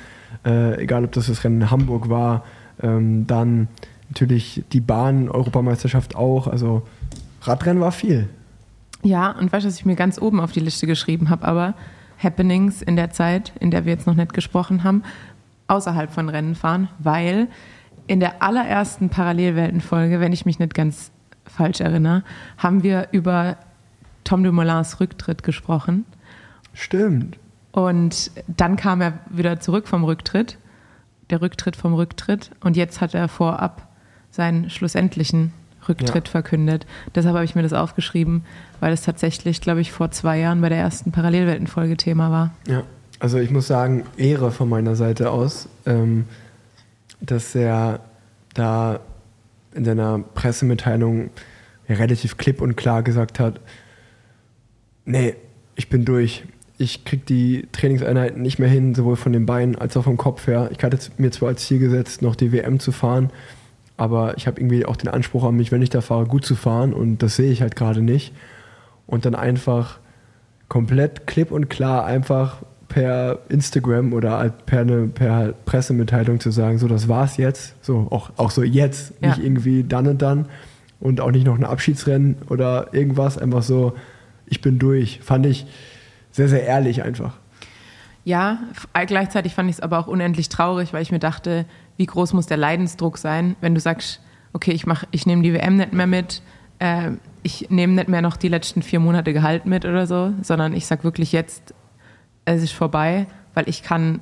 äh, egal ob das das Rennen in Hamburg war, ähm, dann natürlich die Bahn-Europameisterschaft auch. Also Radrennen war viel. Ja, und weißt du, was ich mir ganz oben auf die Liste geschrieben habe, aber Happenings in der Zeit, in der wir jetzt noch nicht gesprochen haben, außerhalb von Rennen fahren, weil in der allerersten Parallelweltenfolge, wenn ich mich nicht ganz falsch erinnere, haben wir über Tom Dumoulins Rücktritt gesprochen. Stimmt. Und dann kam er wieder zurück vom Rücktritt, der Rücktritt vom Rücktritt. Und jetzt hat er vorab seinen schlussendlichen Rücktritt ja. verkündet. Deshalb habe ich mir das aufgeschrieben, weil es tatsächlich, glaube ich, vor zwei Jahren bei der ersten Parallelweltenfolge Thema war. Ja, also ich muss sagen, Ehre von meiner Seite aus, ähm, dass er da in seiner Pressemitteilung relativ klipp und klar gesagt hat, nee, ich bin durch. Ich kriege die Trainingseinheiten nicht mehr hin, sowohl von den Beinen als auch vom Kopf her. Ich hatte mir zwar als Ziel gesetzt, noch die WM zu fahren, aber ich habe irgendwie auch den Anspruch an mich, wenn ich da fahre, gut zu fahren und das sehe ich halt gerade nicht. Und dann einfach komplett klipp und klar einfach per Instagram oder halt per, eine, per Pressemitteilung zu sagen, so das war's jetzt, so auch, auch so jetzt, ja. nicht irgendwie dann und dann und auch nicht noch ein Abschiedsrennen oder irgendwas, einfach so, ich bin durch. Fand ich sehr, sehr ehrlich einfach. Ja, gleichzeitig fand ich es aber auch unendlich traurig, weil ich mir dachte, wie groß muss der Leidensdruck sein, wenn du sagst, okay, ich, ich nehme die WM nicht mehr mit, äh, ich nehme nicht mehr noch die letzten vier Monate Gehalt mit oder so, sondern ich sage wirklich jetzt, es ist vorbei, weil ich kann,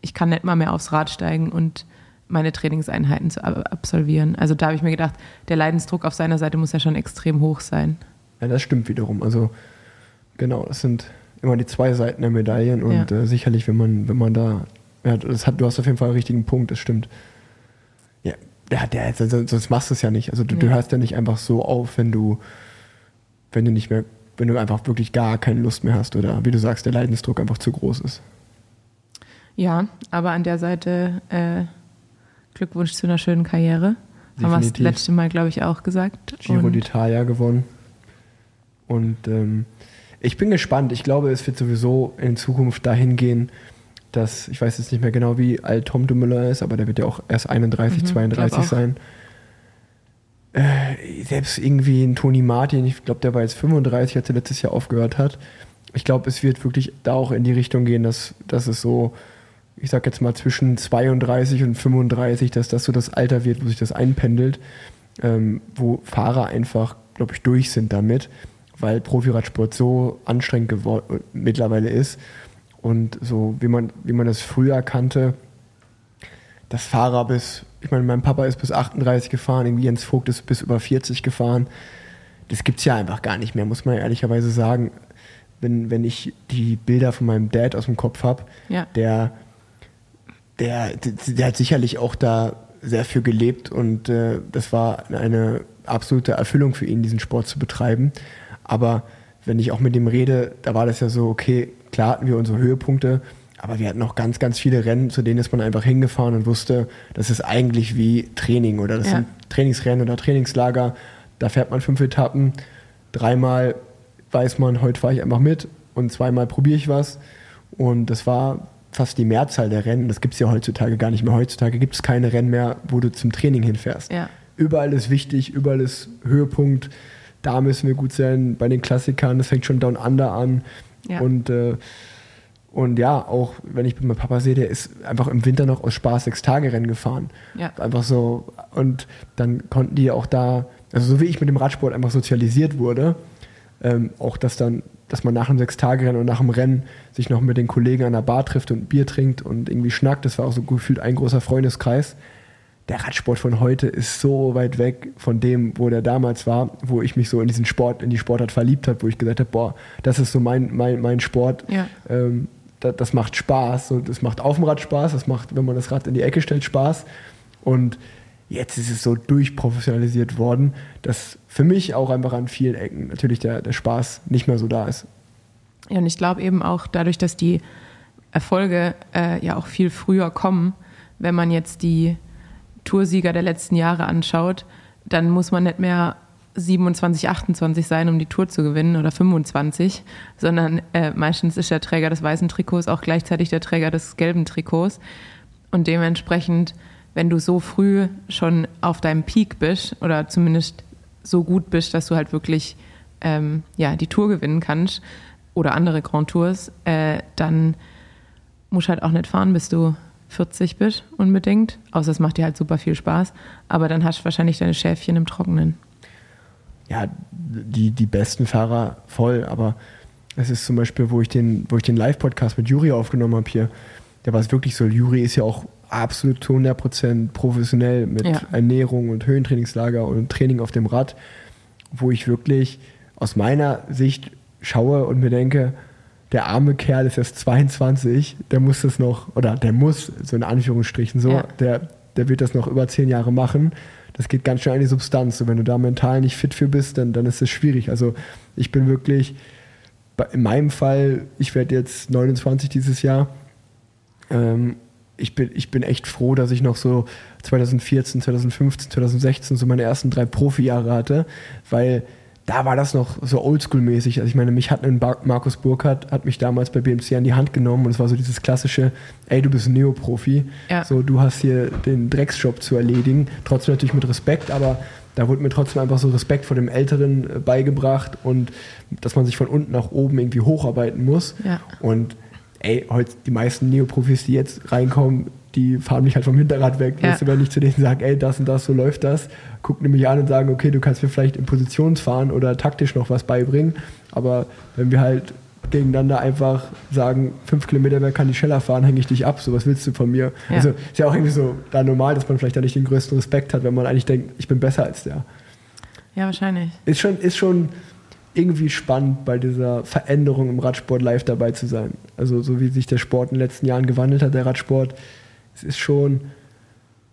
ich kann nicht mal mehr aufs Rad steigen und meine Trainingseinheiten zu absolvieren. Also da habe ich mir gedacht, der Leidensdruck auf seiner Seite muss ja schon extrem hoch sein. Ja, das stimmt wiederum. Also genau, das sind immer die zwei Seiten der Medaillen und ja. äh, sicherlich, wenn man, wenn man da, ja, das hat, du hast auf jeden Fall einen richtigen Punkt, das stimmt. Ja, der, der, sonst machst du es ja nicht. Also du, ja. du hörst ja nicht einfach so auf, wenn du, wenn du nicht mehr, wenn du einfach wirklich gar keine Lust mehr hast oder wie du sagst, der Leidensdruck einfach zu groß ist. Ja, aber an der Seite äh, Glückwunsch zu einer schönen Karriere. Definitiv. Haben wir das letzte Mal, glaube ich, auch gesagt. Giro d'Italia gewonnen. Und ähm, ich bin gespannt. Ich glaube, es wird sowieso in Zukunft dahin gehen, dass, ich weiß jetzt nicht mehr genau, wie alt Tom Dumoulin ist, aber der wird ja auch erst 31, mhm, 32 sein. Äh, selbst irgendwie ein Toni Martin, ich glaube, der war jetzt 35, als er letztes Jahr aufgehört hat. Ich glaube, es wird wirklich da auch in die Richtung gehen, dass, dass es so ich sag jetzt mal zwischen 32 und 35, dass das so das Alter wird, wo sich das einpendelt, ähm, wo Fahrer einfach, glaube ich, durch sind damit, weil Profiradsport so anstrengend geworden mittlerweile ist und so wie man wie man das früher kannte, dass Fahrer bis, ich meine, mein Papa ist bis 38 gefahren, irgendwie Jens Vogt ist bis über 40 gefahren. Das gibt es ja einfach gar nicht mehr, muss man ehrlicherweise sagen. Wenn, wenn ich die Bilder von meinem Dad aus dem Kopf habe, ja. der der, der hat sicherlich auch da sehr viel gelebt und äh, das war eine absolute Erfüllung für ihn, diesen Sport zu betreiben. Aber wenn ich auch mit ihm rede, da war das ja so, okay, klar hatten wir unsere Höhepunkte, aber wir hatten auch ganz, ganz viele Rennen, zu denen ist man einfach hingefahren und wusste, das ist eigentlich wie Training oder das ja. sind Trainingsrennen oder Trainingslager. Da fährt man fünf Etappen, dreimal weiß man, heute fahre ich einfach mit und zweimal probiere ich was. Und das war fast die Mehrzahl der Rennen. Das gibt es ja heutzutage gar nicht mehr. Heutzutage gibt es keine Rennen mehr, wo du zum Training hinfährst. Ja. Überall ist wichtig, überall ist Höhepunkt. Da müssen wir gut sein. Bei den Klassikern, das fängt schon Down Under an. Ja. Und, äh, und ja, auch wenn ich mit meinem Papa sehe, der ist einfach im Winter noch aus Spaß sechs Tage Rennen gefahren. Ja. Einfach so. Und dann konnten die auch da, also so wie ich mit dem Radsport einfach sozialisiert wurde, ähm, auch dass dann dass man nach einem Sechs-Tage-Rennen und nach dem Rennen sich noch mit den Kollegen an der Bar trifft und Bier trinkt und irgendwie schnackt. Das war auch so gefühlt ein großer Freundeskreis. Der Radsport von heute ist so weit weg von dem, wo der damals war, wo ich mich so in diesen Sport, in die Sportart verliebt habe, wo ich gesagt habe, boah, das ist so mein, mein, mein Sport. Ja. Ähm, das, das, macht Spaß. Und das macht auf dem Rad Spaß, das macht, wenn man das Rad in die Ecke stellt, Spaß. Und jetzt ist es so durchprofessionalisiert worden, dass für mich auch einfach an vielen Ecken natürlich der, der Spaß nicht mehr so da ist. Ja, und ich glaube eben auch dadurch, dass die Erfolge äh, ja auch viel früher kommen, wenn man jetzt die Toursieger der letzten Jahre anschaut, dann muss man nicht mehr 27, 28 sein, um die Tour zu gewinnen oder 25, sondern äh, meistens ist der Träger des weißen Trikots auch gleichzeitig der Träger des gelben Trikots. Und dementsprechend wenn du so früh schon auf deinem Peak bist oder zumindest so gut bist, dass du halt wirklich ähm, ja, die Tour gewinnen kannst oder andere Grand Tours, äh, dann musst du halt auch nicht fahren, bis du 40 bist unbedingt. Außer es macht dir halt super viel Spaß. Aber dann hast du wahrscheinlich deine Schäfchen im Trockenen. Ja, die, die besten Fahrer voll, aber es ist zum Beispiel, wo ich den, wo ich den Live-Podcast mit Juri aufgenommen habe hier, da war es wirklich so, Juri ist ja auch absolut zu 100% professionell mit ja. Ernährung und Höhentrainingslager und Training auf dem Rad, wo ich wirklich aus meiner Sicht schaue und mir denke, der arme Kerl ist erst 22, der muss das noch, oder der muss, so in Anführungsstrichen so, ja. der, der wird das noch über zehn Jahre machen. Das geht ganz schön an die Substanz. Und wenn du da mental nicht fit für bist, dann, dann ist es schwierig. Also ich bin wirklich, in meinem Fall, ich werde jetzt 29 dieses Jahr, ähm, ich bin, ich bin echt froh, dass ich noch so 2014, 2015, 2016 so meine ersten drei Profi-Jahre hatte, weil da war das noch so oldschool-mäßig. Also ich meine, mich hat ein Markus Burkhardt, hat mich damals bei BMC an die Hand genommen und es war so dieses klassische, ey, du bist ein Neoprofi, ja. so du hast hier den Drecksjob zu erledigen, trotzdem natürlich mit Respekt, aber da wurde mir trotzdem einfach so Respekt vor dem Älteren äh, beigebracht und dass man sich von unten nach oben irgendwie hocharbeiten muss. Ja. Und ey, heute die meisten Neoprofis, die jetzt reinkommen, die fahren mich halt vom Hinterrad weg. Ja. Weißt du, wenn ich zu denen sage, ey, das und das, so läuft das, gucken mich an und sagen, okay, du kannst mir vielleicht in Positionsfahren oder taktisch noch was beibringen. Aber wenn wir halt gegeneinander einfach sagen, fünf Kilometer mehr kann ich schneller fahren, hänge ich dich ab, so was willst du von mir? Ja. Also ist ja auch irgendwie so da normal, dass man vielleicht da nicht den größten Respekt hat, wenn man eigentlich denkt, ich bin besser als der. Ja, wahrscheinlich. Ist schon, ist schon irgendwie spannend, bei dieser Veränderung im Radsport live dabei zu sein. Also so wie sich der Sport in den letzten Jahren gewandelt hat, der Radsport, es ist schon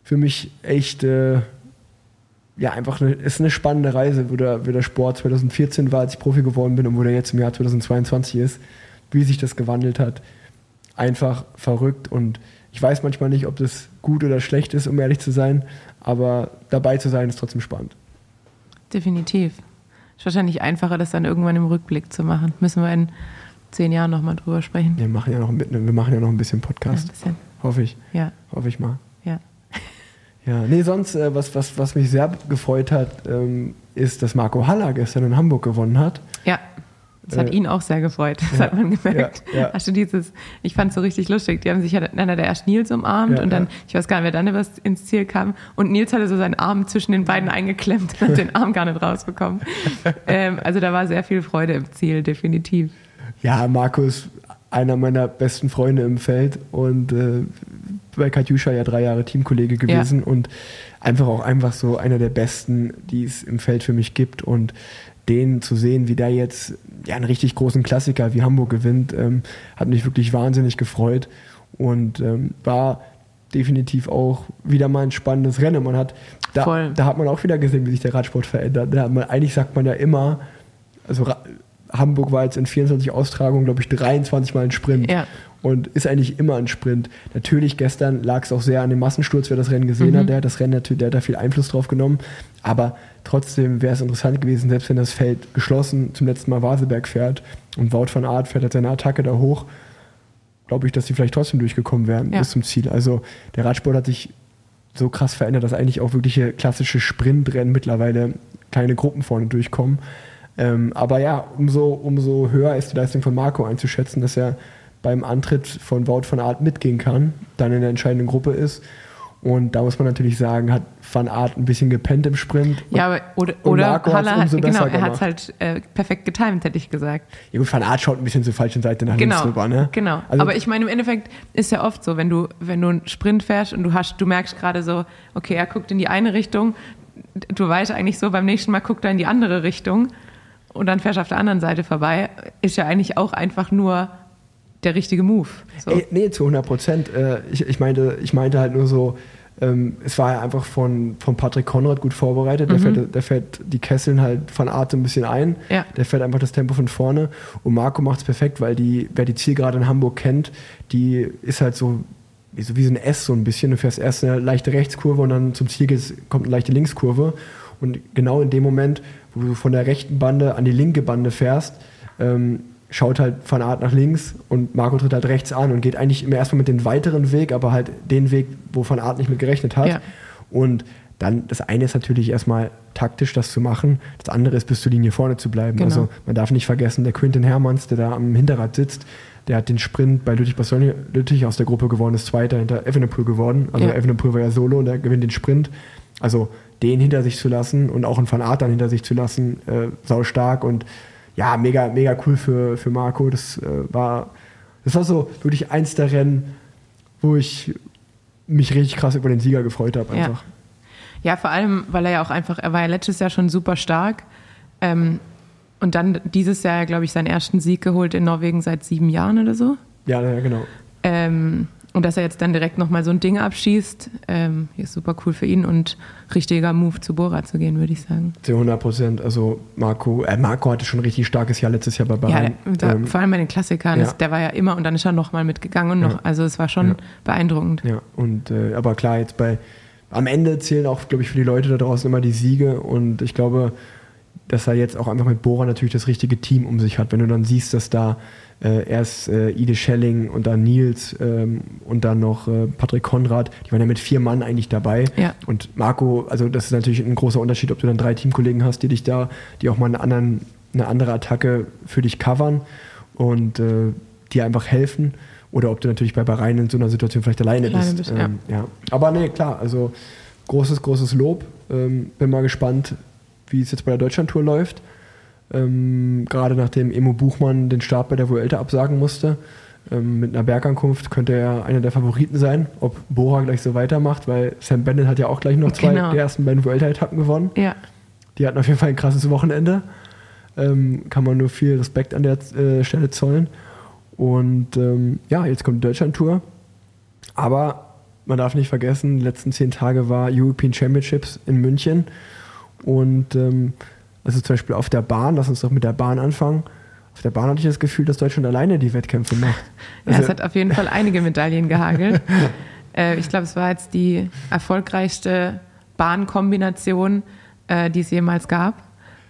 für mich echt äh, ja einfach eine, ist eine spannende Reise, wo der, wo der Sport 2014 war, als ich Profi geworden bin und wo der jetzt im Jahr 2022 ist, wie sich das gewandelt hat. Einfach verrückt und ich weiß manchmal nicht, ob das gut oder schlecht ist, um ehrlich zu sein, aber dabei zu sein ist trotzdem spannend. Definitiv. Ist wahrscheinlich einfacher, das dann irgendwann im Rückblick zu machen. Müssen wir in zehn Jahren nochmal drüber sprechen. Wir machen ja noch, wir machen ja noch ein bisschen Podcast. Ja, ein bisschen. Hoffe ich. Ja. Hoffe ich mal. Ja. Ja, nee, sonst, äh, was, was, was mich sehr gefreut hat, ähm, ist, dass Marco Haller gestern in Hamburg gewonnen hat. Ja. Das hat Äh, ihn auch sehr gefreut, das ja, hat man gemerkt. ja, ja. Hast du dieses, ich fand es so richtig lustig. Die haben sich ja einer der erst Nils umarmt Ja, und dann, ich weiß gar nicht, wer dann was ins Ziel kam. Und Nils hatte so seinen Arm zwischen den beiden eingeklemmt und hat den Arm gar nicht rausbekommen. ähm, also da war sehr viel Freude im Ziel, definitiv. Ja, Marco ist einer meiner besten Freunde im Feld und äh, bei Katjuscha ja drei Jahre Teamkollege gewesen und einfach auch einfach so einer der besten, die es im Feld für mich gibt und den zu sehen, wie der jetzt ja einen richtig großen Klassiker wie Hamburg gewinnt, ähm, hat mich wirklich wahnsinnig gefreut und ähm, war definitiv auch wieder mal ein spannendes Rennen. Man hat da, Voll. da hat man auch wieder gesehen, wie sich der Radsport verändert. Da man, eigentlich sagt man ja immer, also Hamburg war jetzt in 24 Austragungen, glaube ich, 23 Mal ein Sprint. Ja. Und ist eigentlich immer ein Sprint. Natürlich, gestern lag es auch sehr an dem Massensturz, wer das Rennen gesehen Mhm. hat. Der hat das Rennen natürlich, der hat da viel Einfluss drauf genommen. Aber trotzdem wäre es interessant gewesen, selbst wenn das Feld geschlossen zum letzten Mal Vaseberg fährt und Wout van Aert fährt halt seine Attacke da hoch, glaube ich, dass die vielleicht trotzdem durchgekommen wären Ja. bis zum Ziel. Also der Radsport hat sich so krass verändert, dass eigentlich auch wirkliche klassische Sprintrennen mittlerweile kleine Gruppen vorne durchkommen. Ähm, aber ja, umso, umso höher ist die Leistung von Marco einzuschätzen, dass er beim Antritt von Wout van Aert mitgehen kann, dann in der entscheidenden Gruppe ist. Und da muss man natürlich sagen, hat Van Aert ein bisschen gepennt im Sprint. Ja, aber oder, oder Haller hat, genau, er hat es halt äh, perfekt getimt, hätte ich gesagt. Ja gut, Van Aert schaut ein bisschen zur falschen Seite nach Genau, links rüber, ne? genau. Also, aber ich meine, im Endeffekt ist ja oft so, wenn du, wenn du einen Sprint fährst und du hast, du merkst gerade so, okay, er guckt in die eine Richtung, du weißt eigentlich so, beim nächsten Mal guckt er in die andere Richtung und dann fährst du auf der anderen Seite vorbei, ist ja eigentlich auch einfach nur der richtige Move. So. Ey, nee, zu 100 Prozent. Äh, ich, ich, meinte, ich meinte halt nur so, ähm, es war ja einfach von, von Patrick Konrad gut vorbereitet. Der, fährt, der fährt die Kesseln halt von Art so ein bisschen ein. Ja. Der fährt einfach das Tempo von vorne. Und Marco macht es perfekt, weil die, wer die Zielgerade in Hamburg kennt, die ist halt so wie so, wie so ein S so ein bisschen. Du fährst erst eine leichte Rechtskurve und dann zum Ziel kommt eine leichte Linkskurve. Und genau in dem Moment, wo du von der rechten Bande an die linke Bande fährst, ähm, schaut halt Van Aert nach links und Marco tritt halt rechts an und geht eigentlich immer erstmal mit dem weiteren Weg, aber halt den Weg, wo Van Aert nicht mit gerechnet hat. Ja. Und dann, das eine ist natürlich erstmal taktisch, das zu machen. Das andere ist, bis zur Linie vorne zu bleiben. Genau. Also man darf nicht vergessen, der Quintin Hermanns, der da am Hinterrad sitzt, der hat den Sprint bei Lüttich Lüttich aus der Gruppe gewonnen, ist Zweiter hinter Evenepoel geworden. Also Ja. Evenepoel war ja solo und der gewinnt den Sprint. Also den hinter sich zu lassen und auch einen Van Aert dann hinter sich zu lassen, äh, sau stark und ja, mega, mega cool für, für Marco. Das äh, war, das war so wirklich eins der Rennen, wo ich mich richtig krass über den Sieger gefreut habe Ja. einfach. Ja, vor allem, weil er ja auch einfach, er war ja letztes Jahr schon super stark. Ähm, und dann dieses Jahr, glaube ich, seinen ersten Sieg geholt in Norwegen seit sieben Jahren oder so. Ja, ja, genau. Ähm, und dass er jetzt dann direkt nochmal so ein Ding abschießt, ähm, ist super cool für ihn und richtiger Move zu Bora zu gehen, würde ich sagen. Zu 100 Prozent. Also Marco, äh, Marco hatte schon ein richtig starkes Jahr letztes Jahr bei Ja, Bahrain. da, ähm, vor allem bei den Klassikern, ja. der war ja immer und dann ist er nochmal mitgegangen und noch, Ja. also es war schon Ja. beeindruckend. Ja, und äh, aber klar, jetzt bei am Ende zählen auch, glaube ich, für die Leute da draußen immer die Siege und ich glaube, dass er jetzt auch einfach mit Bora natürlich das richtige Team um sich hat. Wenn du dann siehst, dass da äh, erst äh, Ide Schelling und dann Nils ähm, und dann noch äh, Patrick Konrad, die waren ja mit vier Mann eigentlich dabei. Ja. Und Marco, also das ist natürlich ein großer Unterschied, ob du dann drei Teamkollegen hast, die dich da, die auch mal eine, anderen, eine andere Attacke für dich covern und äh, dir einfach helfen. Oder ob du natürlich bei Bahrain in so einer Situation vielleicht alleine, Alleine bist. bist, ja. ähm, ja. Aber nee, klar, also großes, großes Lob. Ähm, bin mal gespannt, wie es jetzt bei der Deutschlandtour läuft. Ähm, gerade nachdem Emo Buchmann den Start bei der Vuelta absagen musste. Ähm, mit einer Bergankunft könnte er einer der Favoriten sein, ob Bora gleich so weitermacht, weil Sam Bennett hat ja auch gleich noch zwei Genau. der ersten beiden Vuelta-Etappen gewonnen. Ja, Die hatten auf jeden Fall ein krasses Wochenende. Ähm, kann man nur viel Respekt an der äh, Stelle zollen. Und ähm, ja, jetzt kommt die Deutschland-Tour. Aber man darf nicht vergessen, die letzten zehn Tage war European Championships in München. Und ähm, also zum Beispiel auf der Bahn, lass uns doch mit der Bahn anfangen. Auf der Bahn hatte ich das Gefühl, dass Deutschland alleine die Wettkämpfe macht. Also, ja, es hat auf jeden Fall einige Medaillen gehagelt. äh, ich glaube, es war jetzt die erfolgreichste Bahnkombination, äh, die es jemals gab.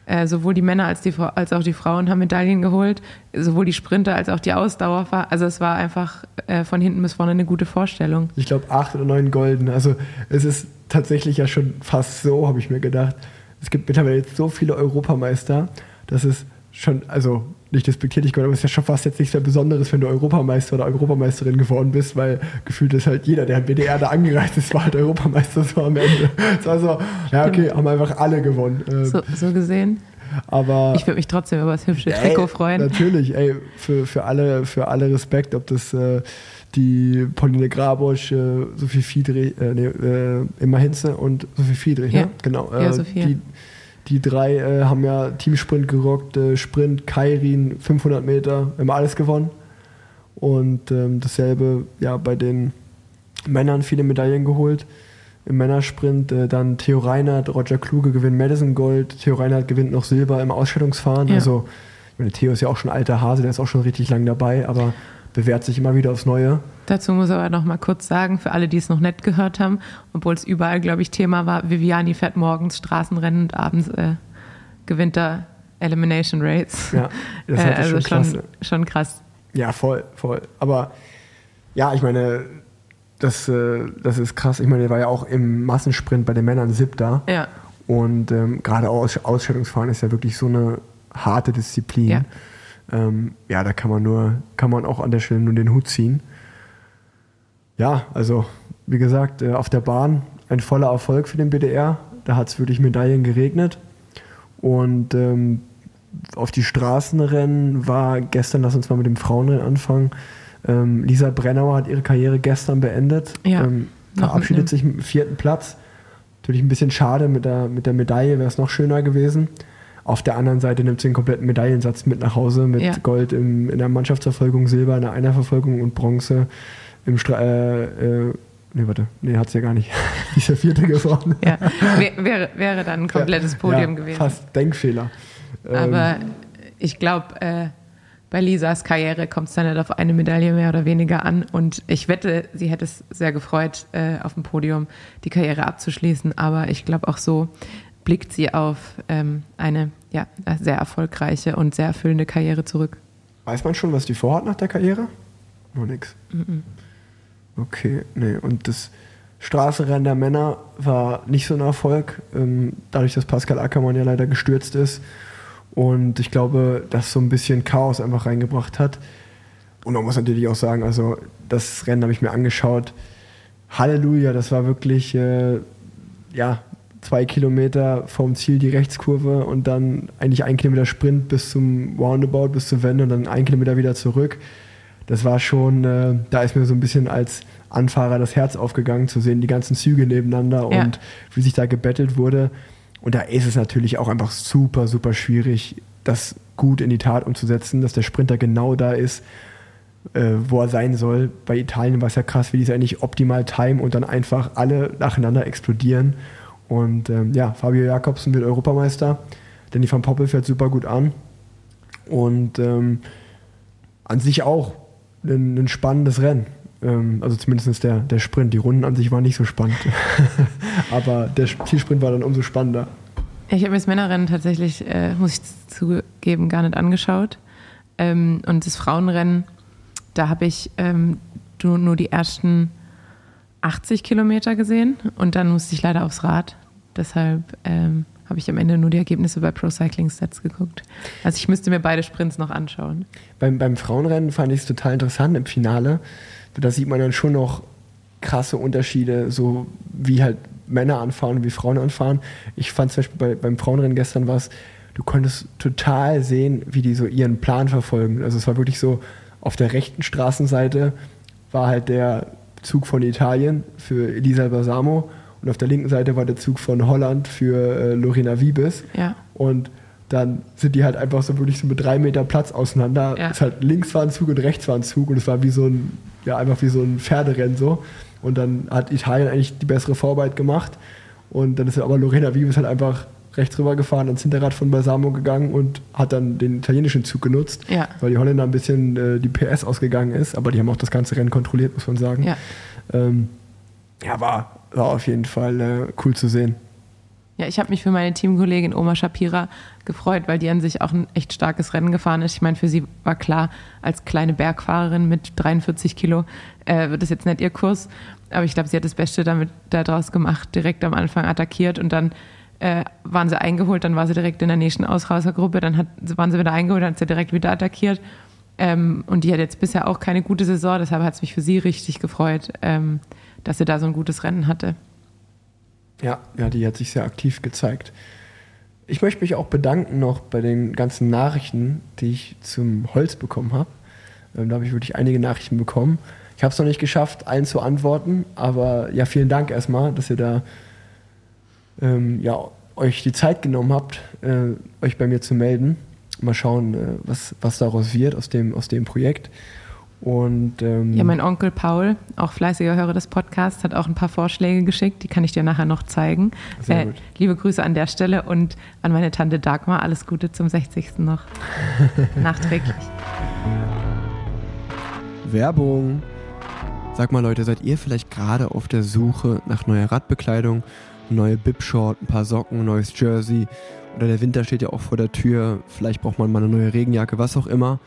Äh, sowohl die Männer als, die, als auch die Frauen haben Medaillen geholt, sowohl die Sprinter als auch die Ausdauer. Also es war einfach äh, von hinten bis vorne eine gute Vorstellung. Ich glaube acht oder neun Golden. Also es ist tatsächlich ja schon fast so, habe ich mir gedacht. Es gibt mittlerweile jetzt so viele Europameister, dass es schon, also nicht despektierlich aber es ist ja schon fast jetzt nichts mehr Besonderes, wenn du Europameister oder Europameisterin geworden bist, weil gefühlt ist halt jeder, der halt BDR da angereist ist, war halt Europameister so am Ende. Es war so, ja, okay, haben einfach alle gewonnen. Ähm, so, so gesehen. Aber ich würde mich trotzdem über das hübsche Trikot freuen. Natürlich, ey, für, für, alle, für alle Respekt, ob das äh, die Pauline Grabosch, äh, Sophie Fiedrich, äh, nee, äh, Emma Hinze und Sophie Fiedrich, ja. ne? Genau. Äh, ja, Sophie. Die, die drei äh, haben ja Teamsprint gerockt, äh, Sprint, Kairin, 500 Meter, haben alles gewonnen. Und ähm, dasselbe ja bei den Männern viele Medaillen geholt. Im Männersprint äh, dann Theo Reinhardt, Roger Kluge gewinnt Madison Gold, Theo Reinhardt gewinnt noch Silber im Ausstellungsfahren. Ja. Also, ich meine, Theo ist ja auch schon alter Hase, der ist auch schon richtig lang dabei, aber bewährt sich immer wieder aufs Neue. Dazu muss ich aber noch mal kurz sagen, für alle, die es noch nicht gehört haben, obwohl es überall, glaube ich, Thema war, Viviani fährt morgens Straßenrennen und abends äh, gewinnt er Elimination Rates. Ja, das ist äh, also schon, krass. Schon, schon krass. Ja, voll, voll. Aber ja, ich meine, das, äh, das ist krass. Ich meine, der war ja auch im Massensprint bei den Männern siebter. Ja. Und ähm, gerade Aus Ausstellungsfahren ist ja wirklich so eine harte Disziplin. Ja. Ähm, ja, da kann man nur, kann man auch an der Stelle nur den Hut ziehen. Ja, also wie gesagt, äh, auf der Bahn ein voller Erfolg für den BDR. Da hat es wirklich Medaillen geregnet. Und ähm, auf die Straßenrennen war gestern, lass uns mal mit dem Frauenrennen anfangen. Ähm, Lisa Brennauer hat ihre Karriere gestern beendet. Ja, ähm, verabschiedet sich mit dem vierten Platz. Natürlich ein bisschen schade mit der, mit der Medaille, wäre es noch schöner gewesen. Auf der anderen Seite nimmt sie den kompletten Medaillensatz mit nach Hause mit ja. Gold im, in der Mannschaftsverfolgung, Silber in der Einerverfolgung und Bronze im Stra äh, äh, Nee, warte. Nee, hat sie ja gar nicht. Die ist ja vierte geworden. Ja, wäre, wäre dann ein komplettes Podium ja, gewesen. Fast Denkfehler. Aber ähm, ich glaube, äh, bei Lisas Karriere kommt es dann nicht auf eine Medaille mehr oder weniger an. Und ich wette, sie hätte es sehr gefreut, äh, auf dem Podium die Karriere abzuschließen. Aber ich glaube auch so blickt sie auf ähm, eine ja, sehr erfolgreiche und sehr erfüllende Karriere zurück. Weiß man schon, was die vorhat nach der Karriere? Noch nichts. Mhm. Okay, nee. Und das Straßenrennen der Männer war nicht so ein Erfolg, ähm, dadurch, dass Pascal Ackermann ja leider gestürzt ist. Und ich glaube, das so ein bisschen Chaos einfach reingebracht hat. Und man muss natürlich auch sagen, also das Rennen habe ich mir angeschaut. Halleluja, das war wirklich, äh, ja, zwei Kilometer vom Ziel die Rechtskurve und dann eigentlich ein Kilometer Sprint bis zum Roundabout, bis zur Wende und dann ein Kilometer wieder zurück. Das war schon, äh, da ist mir so ein bisschen als Anfahrer das Herz aufgegangen, zu sehen, die ganzen Züge nebeneinander ja. und wie sich da gebettelt wurde. Und da ist es natürlich auch einfach super, super schwierig, das gut in die Tat umzusetzen, dass der Sprinter genau da ist, äh, wo er sein soll. Bei Italien war es ja krass, wie die es eigentlich optimal timen und dann einfach alle nacheinander explodieren. Und ähm, ja, Fabio Jakobsen wird Europameister. Danny van Poppel fährt super gut an. Und ähm, an sich auch ein, ein spannendes Rennen. Ähm, also zumindest der, der Sprint. Die Runden an sich waren nicht so spannend. Aber der Zielsprint war dann umso spannender. Ich habe mir das Männerrennen tatsächlich, äh, muss ich zugeben, gar nicht angeschaut. Ähm, und das Frauenrennen, da habe ich ähm, nur die ersten 80 Kilometer gesehen und dann musste ich leider aufs Rad. Deshalb ähm, habe ich am Ende nur die Ergebnisse bei Pro Cycling Stats geguckt. Also ich müsste mir beide Sprints noch anschauen. Beim, beim Frauenrennen fand ich es total interessant im Finale. Da sieht man dann schon noch krasse Unterschiede, so wie halt Männer anfahren und wie Frauen anfahren. Ich fand zum Beispiel bei, beim Frauenrennen gestern was, du konntest total sehen, wie die so ihren Plan verfolgen. Also es war wirklich so, auf der rechten Straßenseite war halt der Zug von Italien für Elisa Balsamo und auf der linken Seite war der Zug von Holland für äh, Lorena Wiebes. Ja. Und dann sind die halt einfach so wirklich so mit drei Meter Platz auseinander. Ja. Es halt links war ein Zug und rechts war ein Zug und es war wie so ein, ja, einfach wie so ein Pferderennen so. Und dann hat Italien eigentlich die bessere Vorarbeit gemacht. Und dann ist aber Lorena Vives halt einfach rechts rüber gefahren, ans Hinterrad von Balsamo gegangen und hat dann den italienischen Zug genutzt, Ja. weil die Holländer ein bisschen äh, die PS ausgegangen ist. Aber die haben auch das ganze Rennen kontrolliert, muss man sagen. Ja. Ähm, ja, war, war auf jeden Fall äh, cool zu sehen. Ja, ich habe mich für meine Teamkollegin Oma Shapira gefreut, weil die an sich auch ein echt starkes Rennen gefahren ist. Ich meine, für sie war klar, als kleine Bergfahrerin mit 43 Kilo äh, wird das jetzt nicht ihr Kurs. Aber ich glaube, sie hat das Beste damit daraus gemacht, direkt am Anfang attackiert und dann äh, waren sie eingeholt, dann war sie direkt in der nächsten Ausreißergruppe, dann hat, waren sie wieder eingeholt, dann hat sie direkt wieder attackiert. Ähm, und die hat jetzt bisher auch keine gute Saison, deshalb hat es mich für sie richtig gefreut, ähm, dass sie da so ein gutes Rennen hatte. Ja, ja, die hat sich sehr aktiv gezeigt. Ich möchte mich auch bedanken noch bei den ganzen Nachrichten, die ich zum Holz bekommen habe. Ähm, da habe ich wirklich einige Nachrichten bekommen. Ich habe es noch nicht geschafft, allen zu antworten, aber ja, vielen Dank erstmal, dass ihr da ähm, ja, euch die Zeit genommen habt, äh, euch bei mir zu melden. Mal schauen, äh, was, was daraus wird aus dem, aus dem Projekt. Und, ähm, Ja, mein Onkel Paul, auch fleißiger Hörer des Podcasts, hat auch ein paar Vorschläge geschickt. Die kann ich dir nachher noch zeigen. Sehr Äh, gut. liebe Grüße an der Stelle und an meine Tante Dagmar. Alles Gute zum 60. noch. Nachträglich. Werbung. Sag mal Leute, seid ihr vielleicht gerade auf der Suche nach neuer Radbekleidung, neue Bib-Short, ein paar Socken, neues Jersey oder der Winter steht ja auch vor der Tür, vielleicht braucht man mal eine neue Regenjacke, was auch immer,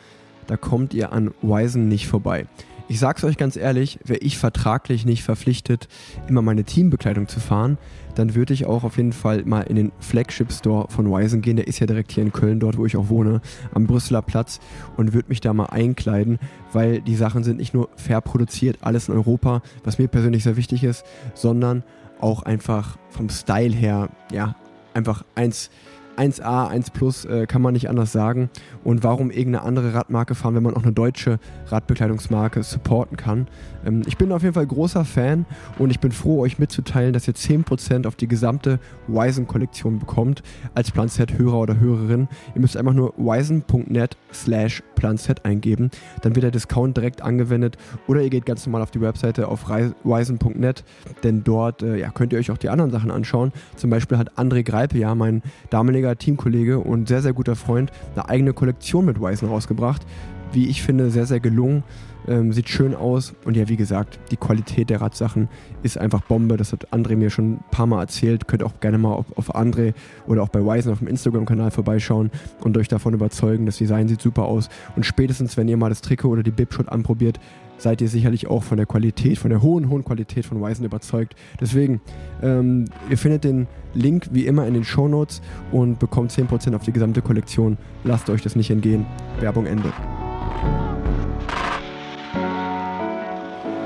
da kommt ihr an Wisen nicht vorbei. Ich sag's euch ganz ehrlich, wäre ich vertraglich nicht verpflichtet, immer meine Teambekleidung zu fahren, dann würde ich auch auf jeden Fall mal in den Flagship Store von Wisen gehen. Der ist ja direkt hier in Köln, dort wo ich auch wohne, am Brüsseler Platz und würde mich da mal einkleiden, weil die Sachen sind nicht nur fair produziert, alles in Europa, was mir persönlich sehr wichtig ist, sondern auch einfach vom Style her, ja, einfach eins 1A, 1 Plus äh, kann man nicht anders sagen. Und warum irgendeine andere Radmarke fahren, wenn man auch eine deutsche Radbekleidungsmarke supporten kann? Ähm, ich bin auf jeden Fall großer Fan und ich bin froh, euch mitzuteilen, dass ihr 10% auf die gesamte Wisen-Kollektion bekommt als Planset-Hörer oder Hörerin. Ihr müsst einfach nur wisen.net slash Planset eingeben. Dann wird der Discount direkt angewendet oder ihr geht ganz normal auf die Webseite auf wisen.net, denn dort äh, ja, könnt ihr euch auch die anderen Sachen anschauen. Zum Beispiel hat André Greipe, ja, mein damaliger Teamkollege und sehr, sehr guter Freund, eine eigene Kollektion mit Wisen rausgebracht. Wie ich finde, sehr, sehr gelungen. Ähm, sieht schön aus und ja, wie gesagt, die Qualität der Radsachen ist einfach Bombe. Das hat André mir schon ein paar Mal erzählt. Könnt auch gerne mal auf, auf André oder auch bei Wisen auf dem Instagram-Kanal vorbeischauen und euch davon überzeugen. Das Design sieht super aus. Und spätestens, wenn ihr mal das Trikot oder die Bibshot anprobiert, seid ihr sicherlich auch von der Qualität, von der hohen, hohen Qualität von Wisen überzeugt. Deswegen, ähm, ihr findet den Link wie immer in den Show Notes und bekommt 10% auf die gesamte Kollektion. Lasst euch das nicht entgehen. Werbung Ende.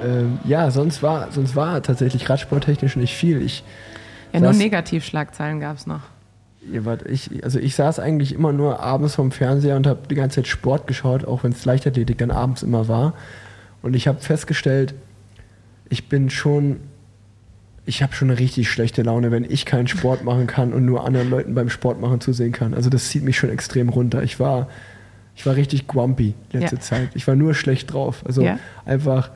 ähm, ja, sonst war, sonst war tatsächlich radsporttechnisch nicht viel. Ich, Ja, nur Negativschlagzeilen gab es noch. Wart, ich, also ich saß eigentlich immer nur abends vom Fernseher und habe die ganze Zeit Sport geschaut, auch wenn es Leichtathletik dann abends immer war. Und ich habe festgestellt, ich bin schon, ich habe schon eine richtig schlechte Laune, wenn ich keinen Sport machen kann und nur anderen Leuten beim Sport machen zusehen kann. Also das zieht mich schon extrem runter. Ich war, ich war richtig grumpy letzte Ja. Zeit. Ich war nur schlecht drauf. Also Ja. einfach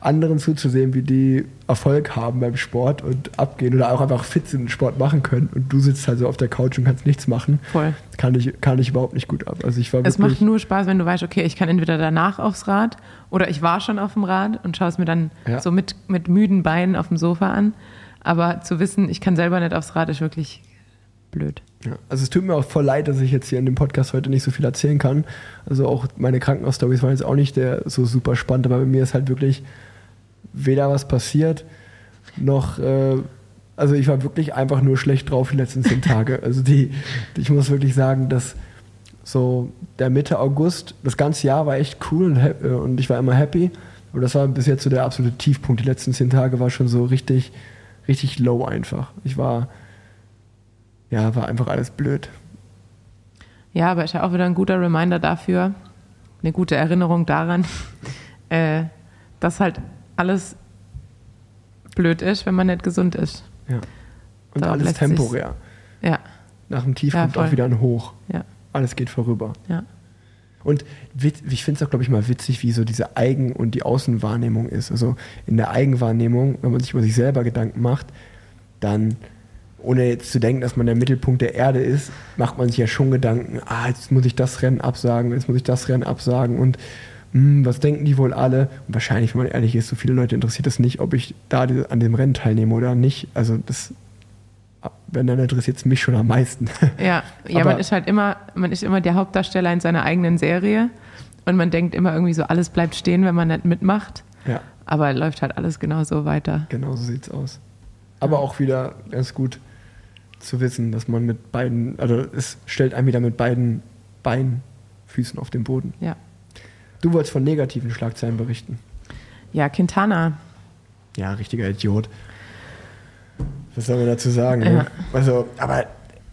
anderen zuzusehen, wie die Erfolg haben beim Sport und abgehen oder auch einfach fit sind und Sport machen können. Und du sitzt halt so auf der Couch und kannst nichts machen. Voll. Kann ich, kann ich überhaupt nicht gut ab. Also ich war Es macht nur Spaß, wenn du weißt, okay, ich kann entweder danach aufs Rad oder ich war schon auf dem Rad und schaue es mir dann Ja. so mit, mit müden Beinen auf dem Sofa an. Aber zu wissen, ich kann selber nicht aufs Rad, ist wirklich blöd. ja. Also es tut mir auch voll leid, dass ich jetzt hier in dem Podcast heute nicht so viel erzählen kann. Also auch meine Krankenhausstories waren jetzt auch nicht der, so super spannend, aber bei mir ist halt wirklich weder was passiert, noch, äh, also ich war wirklich einfach nur schlecht drauf die letzten zehn Tage. Also die, ich muss wirklich sagen, dass so der Mitte August, das ganze Jahr war echt cool und, äh, und ich war immer happy. Aber das war bis jetzt so der absolute Tiefpunkt. Die letzten zehn Tage war schon so richtig, richtig low einfach. Ich war, ja, war einfach alles blöd. Ja, aber ist ja auch wieder ein guter Reminder dafür, eine gute Erinnerung daran, äh, dass halt alles blöd ist, wenn man nicht gesund ist. Ja. Und Da alles temporär. Ja, nach dem Tief Ja, kommt auch voll. wieder ein Hoch. Ja. Alles geht vorüber. Ja. Und ich finde es auch, glaube ich, mal witzig, wie so diese Eigen- und die Außenwahrnehmung ist. Also in der Eigenwahrnehmung, wenn man sich über sich selber Gedanken macht, dann, ohne jetzt zu denken, dass man der Mittelpunkt der Erde ist, macht man sich ja schon Gedanken, ah, jetzt muss ich das Rennen absagen, jetzt muss ich das Rennen absagen und hm, was denken die wohl alle? Und wahrscheinlich, wenn man ehrlich ist, so viele Leute interessiert es nicht, ob ich da an dem Rennen teilnehme oder nicht. Also das, wenn dann interessiert es mich schon am meisten. Ja, ja man ist halt immer, man ist immer der Hauptdarsteller in seiner eigenen Serie und man denkt immer irgendwie so, alles bleibt stehen, wenn man nicht mitmacht. ja. Aber läuft halt alles genauso weiter. Genau so sieht's aus. Aber auch wieder ganz gut zu wissen, dass man mit beiden, also es stellt einen wieder mit beiden Beinen, Füßen auf dem Boden. Ja. Du wolltest von negativen Schlagzeilen berichten. Ja, Quintana. Ja, richtiger Idiot. Was soll man dazu sagen? Ne? Ja. Also, aber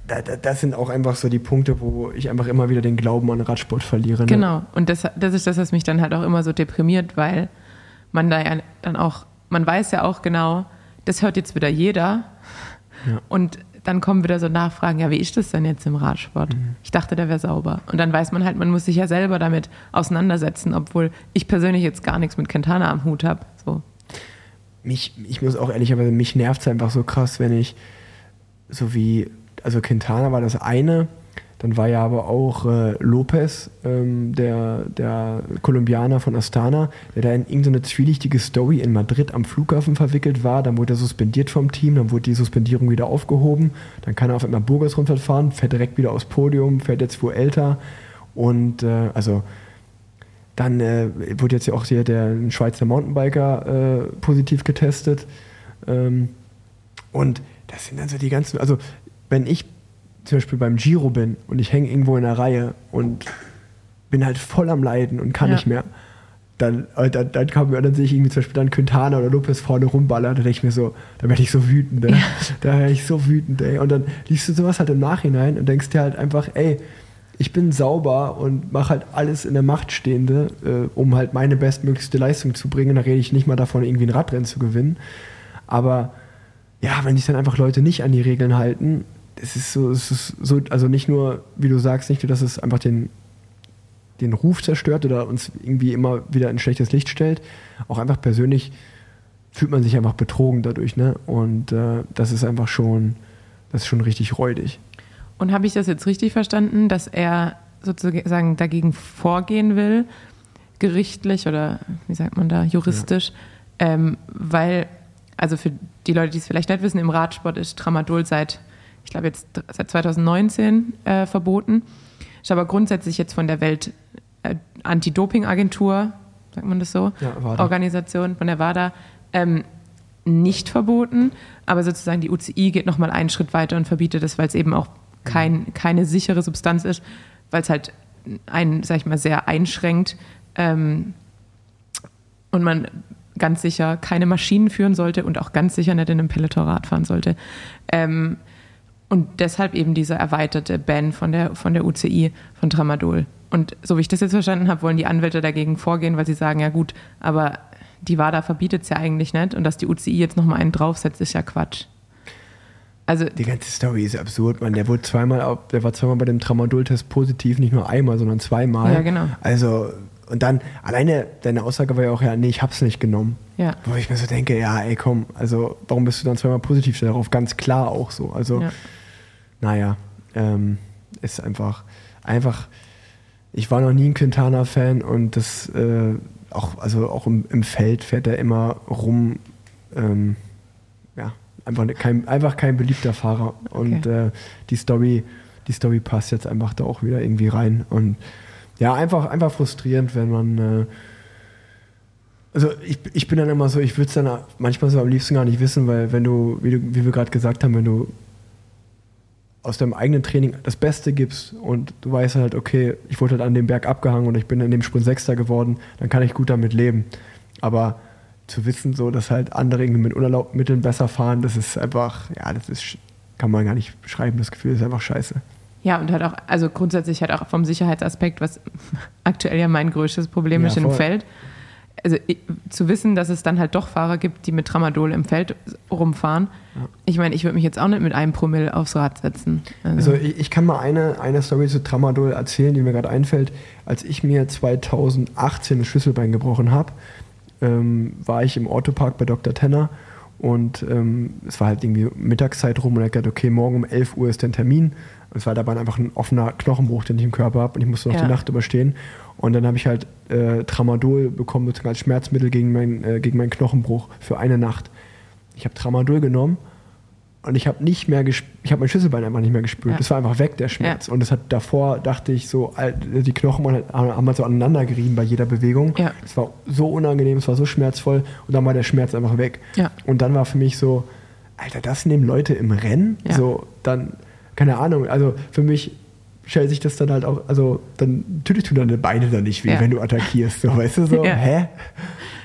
da, da, das sind auch einfach so die Punkte, wo ich einfach immer wieder den Glauben an Radsport verliere. Ne? Genau. Und das, das ist das, was mich dann halt auch immer so deprimiert, weil man da ja dann auch, man weiß ja auch genau, das hört jetzt wieder jeder. Ja. Und dann kommen wieder so Nachfragen, ja, wie ist das denn jetzt im Radsport? Mhm. Ich dachte, der wäre sauber. Und dann weiß man halt, man muss sich ja selber damit auseinandersetzen, obwohl ich persönlich jetzt gar nichts mit Quintana am Hut habe. So. mich, ich muss auch ehrlicherweise, mich nervt es einfach so krass, wenn ich so wie, also Quintana war das eine, dann war ja aber auch äh, Lopez, ähm, der, der Kolumbianer von Astana, der da in irgendeine zwielichtige Story in Madrid am Flughafen verwickelt war. Dann wurde er suspendiert vom Team, dann wurde die Suspendierung wieder aufgehoben. Dann kann er auf einmal Burgers runterfahren, fährt direkt wieder aufs Podium, fährt jetzt wohl älter. Und äh, also dann äh, wurde jetzt ja auch der ein Schweizer Mountainbiker äh, positiv getestet. Ähm, und das sind dann so die ganzen, also wenn ich zum Beispiel beim Giro bin und ich hänge irgendwo in der Reihe und bin halt voll am Leiden und kann Ja. nicht mehr, dann, äh, dann, dann, kann, dann sehe ich irgendwie zum Beispiel dann Quintana oder Lopez vorne rumballern, da denke ich mir so, da werde ich so wütend, ey. da werde ich so wütend, ey. Und dann liest du sowas halt im Nachhinein und denkst dir halt einfach, ey, ich bin sauber und mache halt alles in der Macht Stehende, äh, um halt meine bestmöglichste Leistung zu bringen. Da rede ich nicht mal davon, irgendwie ein Radrennen zu gewinnen. Aber ja, wenn sich dann einfach Leute nicht an die Regeln halten, es ist so, es ist so, also nicht nur, wie du sagst, nicht nur, dass es einfach den, den Ruf zerstört oder uns irgendwie immer wieder in ein schlechtes Licht stellt, auch einfach persönlich fühlt man sich einfach betrogen dadurch, ne? Und äh, das ist einfach schon, das ist schon richtig räudig. Und habe ich das jetzt richtig verstanden, dass er sozusagen dagegen vorgehen will, gerichtlich oder wie sagt man da, juristisch, ähm, weil, also für die Leute, die es vielleicht nicht wissen, im Radsport ist Tramadol seit, ich glaube jetzt seit 2019 äh, verboten, ist aber grundsätzlich jetzt von der Welt äh, Anti-Doping-Agentur, sagt man das so, Ja. Organisation von der WADA, ähm, nicht verboten, aber sozusagen die UCI geht nochmal einen Schritt weiter und verbietet es, weil es eben auch kein, keine sichere Substanz ist, weil es halt einen, sag ich mal, sehr einschränkt ähm, und man ganz sicher keine Maschinen führen sollte und auch ganz sicher nicht in einem Peloton Rad fahren sollte. Ähm, und deshalb eben dieser erweiterte Ban von der, von der UCI, von Tramadol. Und so wie ich das jetzt verstanden habe, wollen die Anwälte dagegen vorgehen, weil sie sagen, ja gut, aber die WADA verbietet es ja eigentlich nicht und dass die UCI jetzt nochmal einen draufsetzt, ist ja Quatsch. Also Die ganze Story ist absurd, man. Der wurde zweimal, auf- der war zweimal bei dem Tramadol-Test positiv, nicht nur einmal, sondern zweimal. Ja, genau. Also, und dann, alleine deine Aussage war ja auch, ja, nee, ich hab's nicht genommen. Ja. Wo ich mir so denke, ja, ey, komm, also, warum bist du dann zweimal positiv darauf? Ganz klar auch so. Also, Ja. Naja, ähm, ist einfach, einfach, ich war noch nie ein Quintana-Fan und das, äh, auch, also auch im, im Feld fährt er immer rum, ähm, ja, einfach ne- kein, einfach kein beliebter Fahrer. Und äh, die Story, die Story passt jetzt einfach da auch wieder irgendwie rein. Und ja, einfach, einfach frustrierend, wenn man, äh, also ich, ich bin dann immer so, ich würde es dann manchmal so am liebsten gar nicht wissen, weil wenn du, wie, du, wie wir gerade gesagt haben, wenn du aus deinem eigenen Training das Beste gibst und du weißt halt, okay, ich wurde halt an dem Berg abgehangen und ich bin in dem Sprint Sechster geworden, dann kann ich gut damit leben. Aber zu wissen, so, dass halt andere irgendwie mit unerlaubten Mitteln besser fahren, das ist einfach, ja, das ist, kann man gar nicht beschreiben, das Gefühl ist einfach scheiße. Ja, und halt auch, also grundsätzlich halt auch vom Sicherheitsaspekt, was aktuell ja mein größtes Problem Ja, ist im. Feld. Also zu wissen, dass es dann halt doch Fahrer gibt, die mit Tramadol im Feld rumfahren. Ich meine, ich würde mich jetzt auch nicht mit einem Promille aufs Rad setzen. Also ich, ich kann mal eine, eine Story zu Tramadol erzählen, die mir gerade einfällt. Als ich mir 2018 das Schlüsselbein gebrochen habe, ähm, war ich im Autopark bei Dr. Tenner und ähm, es war halt irgendwie Mittagszeit rum und er hat gesagt, okay, morgen um 11 Uhr ist der Termin. Und es war dabei einfach ein offener Knochenbruch, den ich im Körper habe und ich musste noch Ja. die Nacht überstehen. Und dann habe ich halt äh, Tramadol bekommen, sozusagen als Schmerzmittel gegen, mein, äh, gegen meinen Knochenbruch für eine Nacht. Ich habe Tramadol genommen und ich habe nicht mehr ich habe mein Schlüsselbein einfach nicht mehr gespürt. Ja. Das war einfach weg, der Schmerz. Und das hat davor, dachte ich, so, die Knochen halt- haben halt so aneinander gerieben bei jeder Bewegung. Ja. Es war so unangenehm, es war so schmerzvoll und dann war der Schmerz einfach weg. Ja. Und dann war für mich so, Alter, das nehmen Leute im Rennen? Ja. So, dann, keine Ahnung, also für mich stellt sich das dann halt auch, also dann, natürlich tun deine Beine dann nicht weh, Ja. wenn du attackierst, so, weißt du, so, Ja. hä?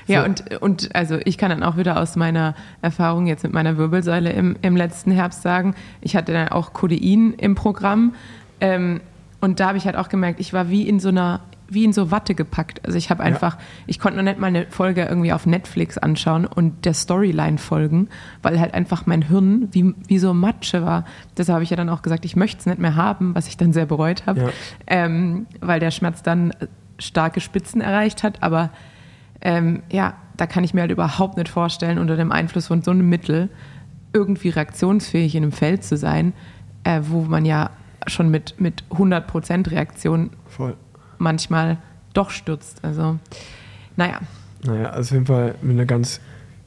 Ja, So. und, und also ich kann dann auch wieder aus meiner Erfahrung jetzt mit meiner Wirbelsäule im, im letzten Herbst sagen, ich hatte dann auch Codein im Programm ähm, und da habe ich halt auch gemerkt, ich war wie in so einer wie in so Watte gepackt. Also ich habe einfach, ich konnte noch nicht mal eine Folge irgendwie auf Netflix anschauen und der Storyline folgen, weil halt einfach mein Hirn wie, wie so Matsche war. Deshalb habe ich ja dann auch gesagt, ich möchte es nicht mehr haben, was ich dann sehr bereut habe, Ja. ähm, weil der Schmerz dann starke Spitzen erreicht hat. Aber ähm, ja, da kann ich mir halt überhaupt nicht vorstellen, unter dem Einfluss von so einem Mittel irgendwie reaktionsfähig in einem Feld zu sein, äh, wo man ja schon mit, mit 100% Reaktion Voll. Manchmal doch stürzt. Also, naja, Naja, also auf jeden Fall eine ganz,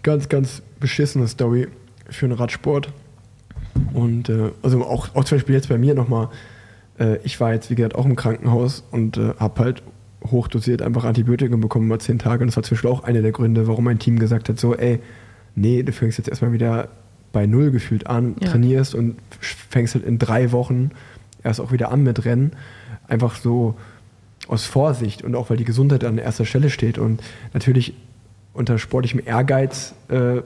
ganz, ganz beschissene Story für den Radsport. Und äh, also auch, auch zum Beispiel jetzt bei mir nochmal, äh, ich war jetzt, wie gesagt, auch im Krankenhaus und äh, habe halt hochdosiert einfach Antibiotikum bekommen über zehn Tage. Und das war zum Beispiel auch einer der Gründe, warum mein Team gesagt hat, so, ey, nee, du fängst jetzt erstmal wieder bei Null gefühlt an, Ja. trainierst und fängst halt in drei Wochen erst auch wieder an mit Rennen. Einfach so aus Vorsicht und auch weil die Gesundheit an erster Stelle steht. Und natürlich unter sportlichem Ehrgeiz äh,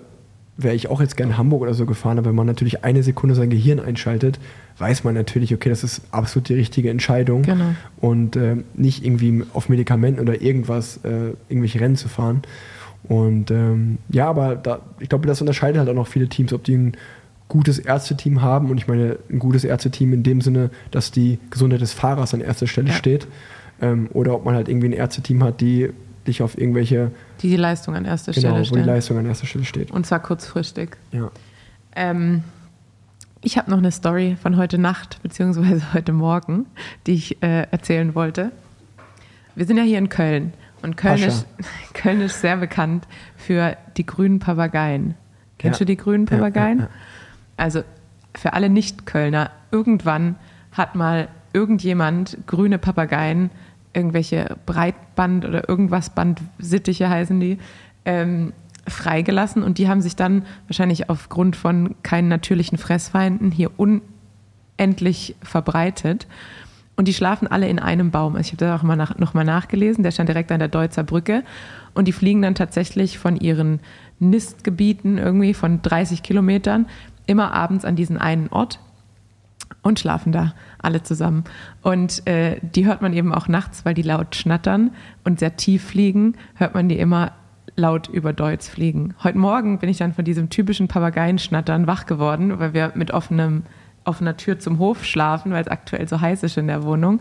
wäre ich auch jetzt gerne Hamburg oder so gefahren, aber wenn man natürlich eine Sekunde sein Gehirn einschaltet, weiß man natürlich, okay, das ist absolut die richtige Entscheidung Genau. und äh, nicht irgendwie auf Medikamenten oder irgendwas, äh, irgendwelche Rennen zu fahren. Und ähm, ja, aber da, ich glaube, das unterscheidet halt auch noch viele Teams, ob die ein gutes Ärzteteam haben und ich meine ein gutes Ärzteteam in dem Sinne, dass die Gesundheit des Fahrers an erster Stelle Ja. steht ähm, oder ob man halt irgendwie ein Ärzteteam hat, die dich auf irgendwelche, die die Leistung an erster genau, Stelle wo die stellen. Leistung an erster Stelle steht. Und zwar kurzfristig. Ja. Ähm, ich habe noch eine Story von heute Nacht beziehungsweise heute Morgen, die ich äh, erzählen wollte. Wir sind ja hier in Köln und Köln ist, Köln ist sehr bekannt für die grünen Papageien. Kennst Ja. du die grünen Ja, ja, Papageien? ja. Also für alle Nicht-Kölner, irgendwann hat mal irgendjemand grüne Papageien, irgendwelche Breitband oder irgendwas Bandsittiche heißen die, ähm, freigelassen und die haben sich dann wahrscheinlich aufgrund von keinen natürlichen Fressfeinden hier unendlich verbreitet. Und die schlafen alle in einem Baum. Also ich habe da auch mal nach, noch mal nachgelesen, der stand direkt an der Deutzer Brücke. Und die fliegen dann tatsächlich von ihren Nistgebieten irgendwie von 30 Kilometern immer abends an diesen einen Ort und schlafen da alle zusammen. Und äh, die hört man eben auch nachts, weil die laut schnattern und sehr tief fliegen, hört man die immer laut über Deutz fliegen. Heute Morgen bin ich dann von diesem typischen Papageienschnattern wach geworden, weil wir mit offenem, offener Tür zum Hof schlafen, weil es aktuell so heiß ist in der Wohnung.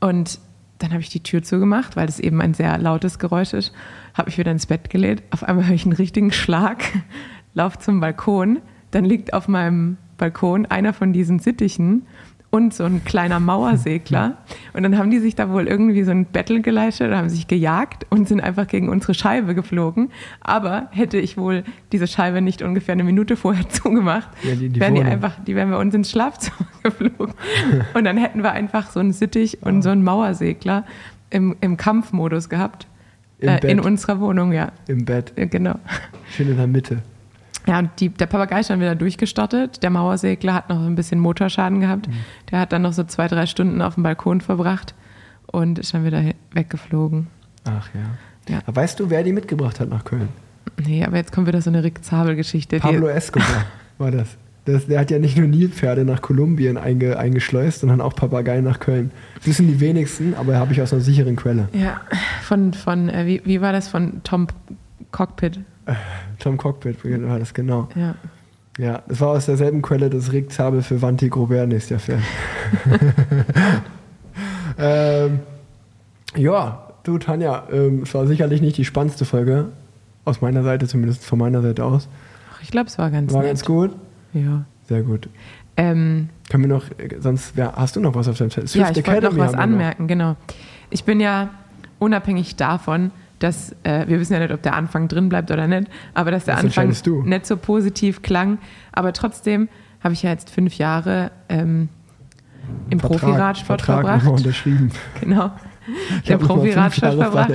Und dann habe ich die Tür zugemacht, weil das eben ein sehr lautes Geräusch ist, habe mich wieder ins Bett gelegt. Auf einmal höre ich einen richtigen Schlag, laufe zum Balkon, dann liegt auf meinem Balkon einer von diesen Sittichen und so ein kleiner Mauersegler. Und dann haben die sich da wohl irgendwie so ein Battle geleistet oder haben sich gejagt und sind einfach gegen unsere Scheibe geflogen. Aber hätte ich wohl diese Scheibe nicht ungefähr eine Minute vorher zugemacht, Ja, die- die wären die einfach, die wären bei uns ins Schlafzimmer geflogen. Und dann hätten wir einfach so einen Sittich und so einen Mauersegler im, im Kampfmodus gehabt. Im äh, in unserer Wohnung, ja. Im Bett, Ja, Genau. schön in der Mitte. Ja, und die, der Papagei ist dann wieder durchgestartet. Der Mauersegler hat noch ein bisschen Motorschaden gehabt. Der hat dann noch so zwei, drei Stunden auf dem Balkon verbracht und ist dann wieder weggeflogen. Ach ja. Ja. Aber Weißt du, wer die mitgebracht hat nach Köln? Nee, aber jetzt kommt wieder so eine Rick Zabel-Geschichte. Pablo Escobar war das. Das, der hat ja nicht nur Nilpferde nach Kolumbien einge, eingeschleust, sondern auch Papageien nach Köln. Das sind die wenigsten, aber habe ich aus einer sicheren Quelle. Ja, von, von äh, wie, wie war das von Tom Cockpit? Tom Cockpit war das, genau. Ja. Ja, das war aus derselben Quelle das Rick Zabel für Vanti Grobert ist der Fan. ähm, ja, du Tanja, ähm, es war sicherlich nicht die spannendste Folge, aus meiner Seite, zumindest von meiner Seite aus. Ach, ich glaube, es war ganz War nett. ganz gut. Ja. Sehr gut. Ähm, Können wir noch, äh, sonst, wer, hast du noch was auf deinem Zettel? ja, ich wollte noch was wir noch. anmerken, genau. Ich bin ja unabhängig davon, dass äh, wir wissen ja nicht, ob der Anfang drin bleibt oder nicht, aber dass der Das Anfang nicht so positiv klang. Aber trotzdem habe ich ja jetzt fünf Jahre ähm, im Profiradsport verbracht. unterschrieben. Genau. Ich Der Profiradsport verbracht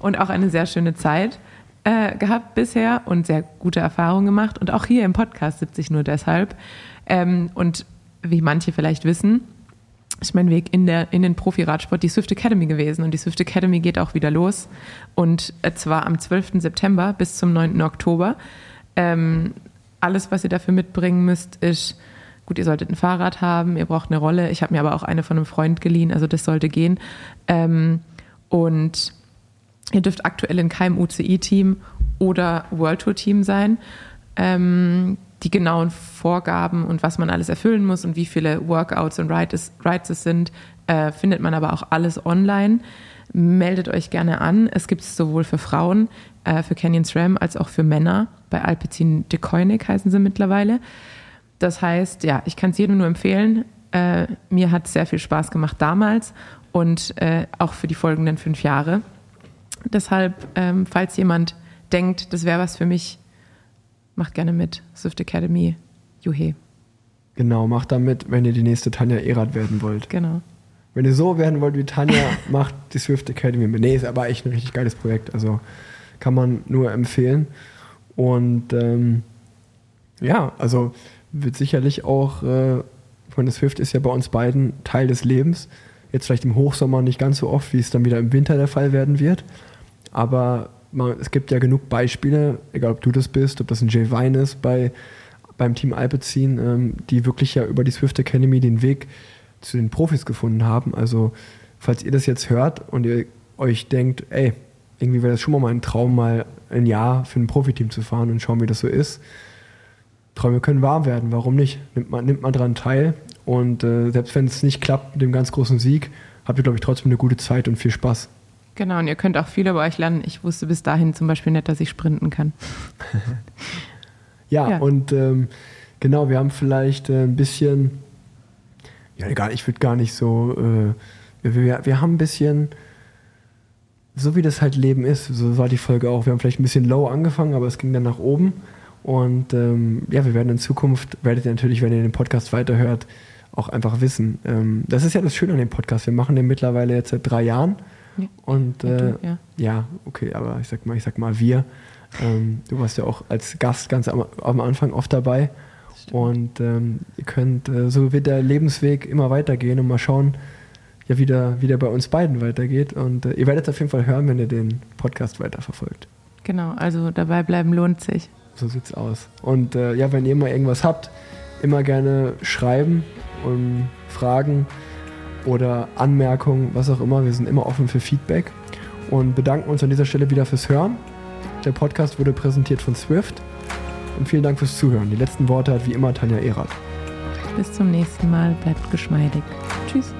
und auch eine sehr schöne Zeit äh, gehabt bisher und sehr gute Erfahrungen gemacht. Und auch hier im Podcast sitze ich nur deshalb. Ähm, und wie manche vielleicht wissen, ist mein Weg in, der, in den Profiradsport die Swift Academy gewesen. Und die Swift Academy geht auch wieder los. Und äh, zwar am 12. September bis zum 9. Oktober. Ähm, alles, was ihr dafür mitbringen müsst, ist, gut, ihr solltet ein Fahrrad haben, ihr braucht eine Rolle. Ich habe mir aber auch eine von einem Freund geliehen, also das sollte gehen. Ähm, und ihr dürft aktuell in keinem UCI-Team oder World Tour-Team sein. Ähm, die genauen Vorgaben und was man alles erfüllen muss und wie viele Workouts und Rides, Rides es sind, äh, findet man aber auch alles online. Meldet euch gerne an. Es gibt es sowohl für Frauen, äh, für Canyon SRAM, als auch für Männer. Bei Alpecin de Koenig heißen sie mittlerweile. Das heißt, ja, ich kann es jedem nur empfehlen. Äh, mir hat sehr viel Spaß gemacht damals und äh, auch für die folgenden fünf Jahre. Deshalb, ähm, falls jemand denkt, das wäre was für mich, macht gerne mit. Swift Academy, Juhe. Genau, macht damit, wenn ihr die nächste Tanja Erath werden wollt. Genau. Wenn ihr so werden wollt wie Tanja, macht die Swift Academy mit. Nee, ist aber echt ein richtig geiles Projekt. Also kann man nur empfehlen. Und ähm, ja, also wird sicherlich auch, äh, ich meine, Swift ist ja bei uns beiden Teil des Lebens. Jetzt vielleicht im Hochsommer nicht ganz so oft, wie es dann wieder im Winter der Fall werden wird. Aber es gibt ja genug Beispiele, egal ob du das bist, ob das ein Jay Vine ist bei, beim Team Alpecin, ähm, die wirklich ja über die Swift Academy den Weg zu den Profis gefunden haben. Also, falls ihr das jetzt hört und ihr euch denkt, ey, irgendwie wäre das schon mal mein Traum, mal ein Jahr für ein Profiteam zu fahren und schauen, wie das so ist. Träume können wahr werden, warum nicht? Nimmt man, nimmt man daran teil und äh, selbst wenn es nicht klappt mit dem ganz großen Sieg, habt ihr, glaube ich, trotzdem eine gute Zeit und viel Spaß. Genau, und ihr könnt auch viel über euch lernen. Ich wusste bis dahin zum Beispiel nicht, dass ich sprinten kann. Ja, Ja. und ähm, genau, wir haben vielleicht äh, ein bisschen, ja, egal, ich würde gar nicht so, äh, wir, wir haben ein bisschen, so wie das halt Leben ist, so war die Folge auch. Wir haben vielleicht ein bisschen low angefangen, aber es ging dann nach oben. Und ähm, ja, wir werden in Zukunft, werdet ihr natürlich, wenn ihr den Podcast weiterhört, auch einfach wissen. Ähm, das ist ja das Schöne an dem Podcast. Wir machen den mittlerweile jetzt seit drei Jahren. Und Ja, äh, du, ja. ja, okay, aber ich sag mal, ich sag mal wir. Ähm, du warst ja auch als Gast ganz am, am Anfang oft dabei. Und ähm, ihr könnt, äh, so wird der Lebensweg immer weitergehen und mal schauen, ja, wie der, wie der bei uns beiden weitergeht. Und äh, ihr werdet es auf jeden Fall hören, wenn ihr den Podcast weiterverfolgt. Genau, also dabei bleiben lohnt sich. So sieht's aus. Und äh, ja, wenn ihr mal irgendwas habt, immer gerne schreiben und fragen oder Anmerkungen, was auch immer. Wir sind immer offen für Feedback und bedanken uns an dieser Stelle wieder fürs Hören. Der Podcast wurde präsentiert von Swift. Und vielen Dank fürs Zuhören. Die letzten Worte hat wie immer Tanja Erath. Bis zum nächsten Mal, bleibt geschmeidig. Tschüss.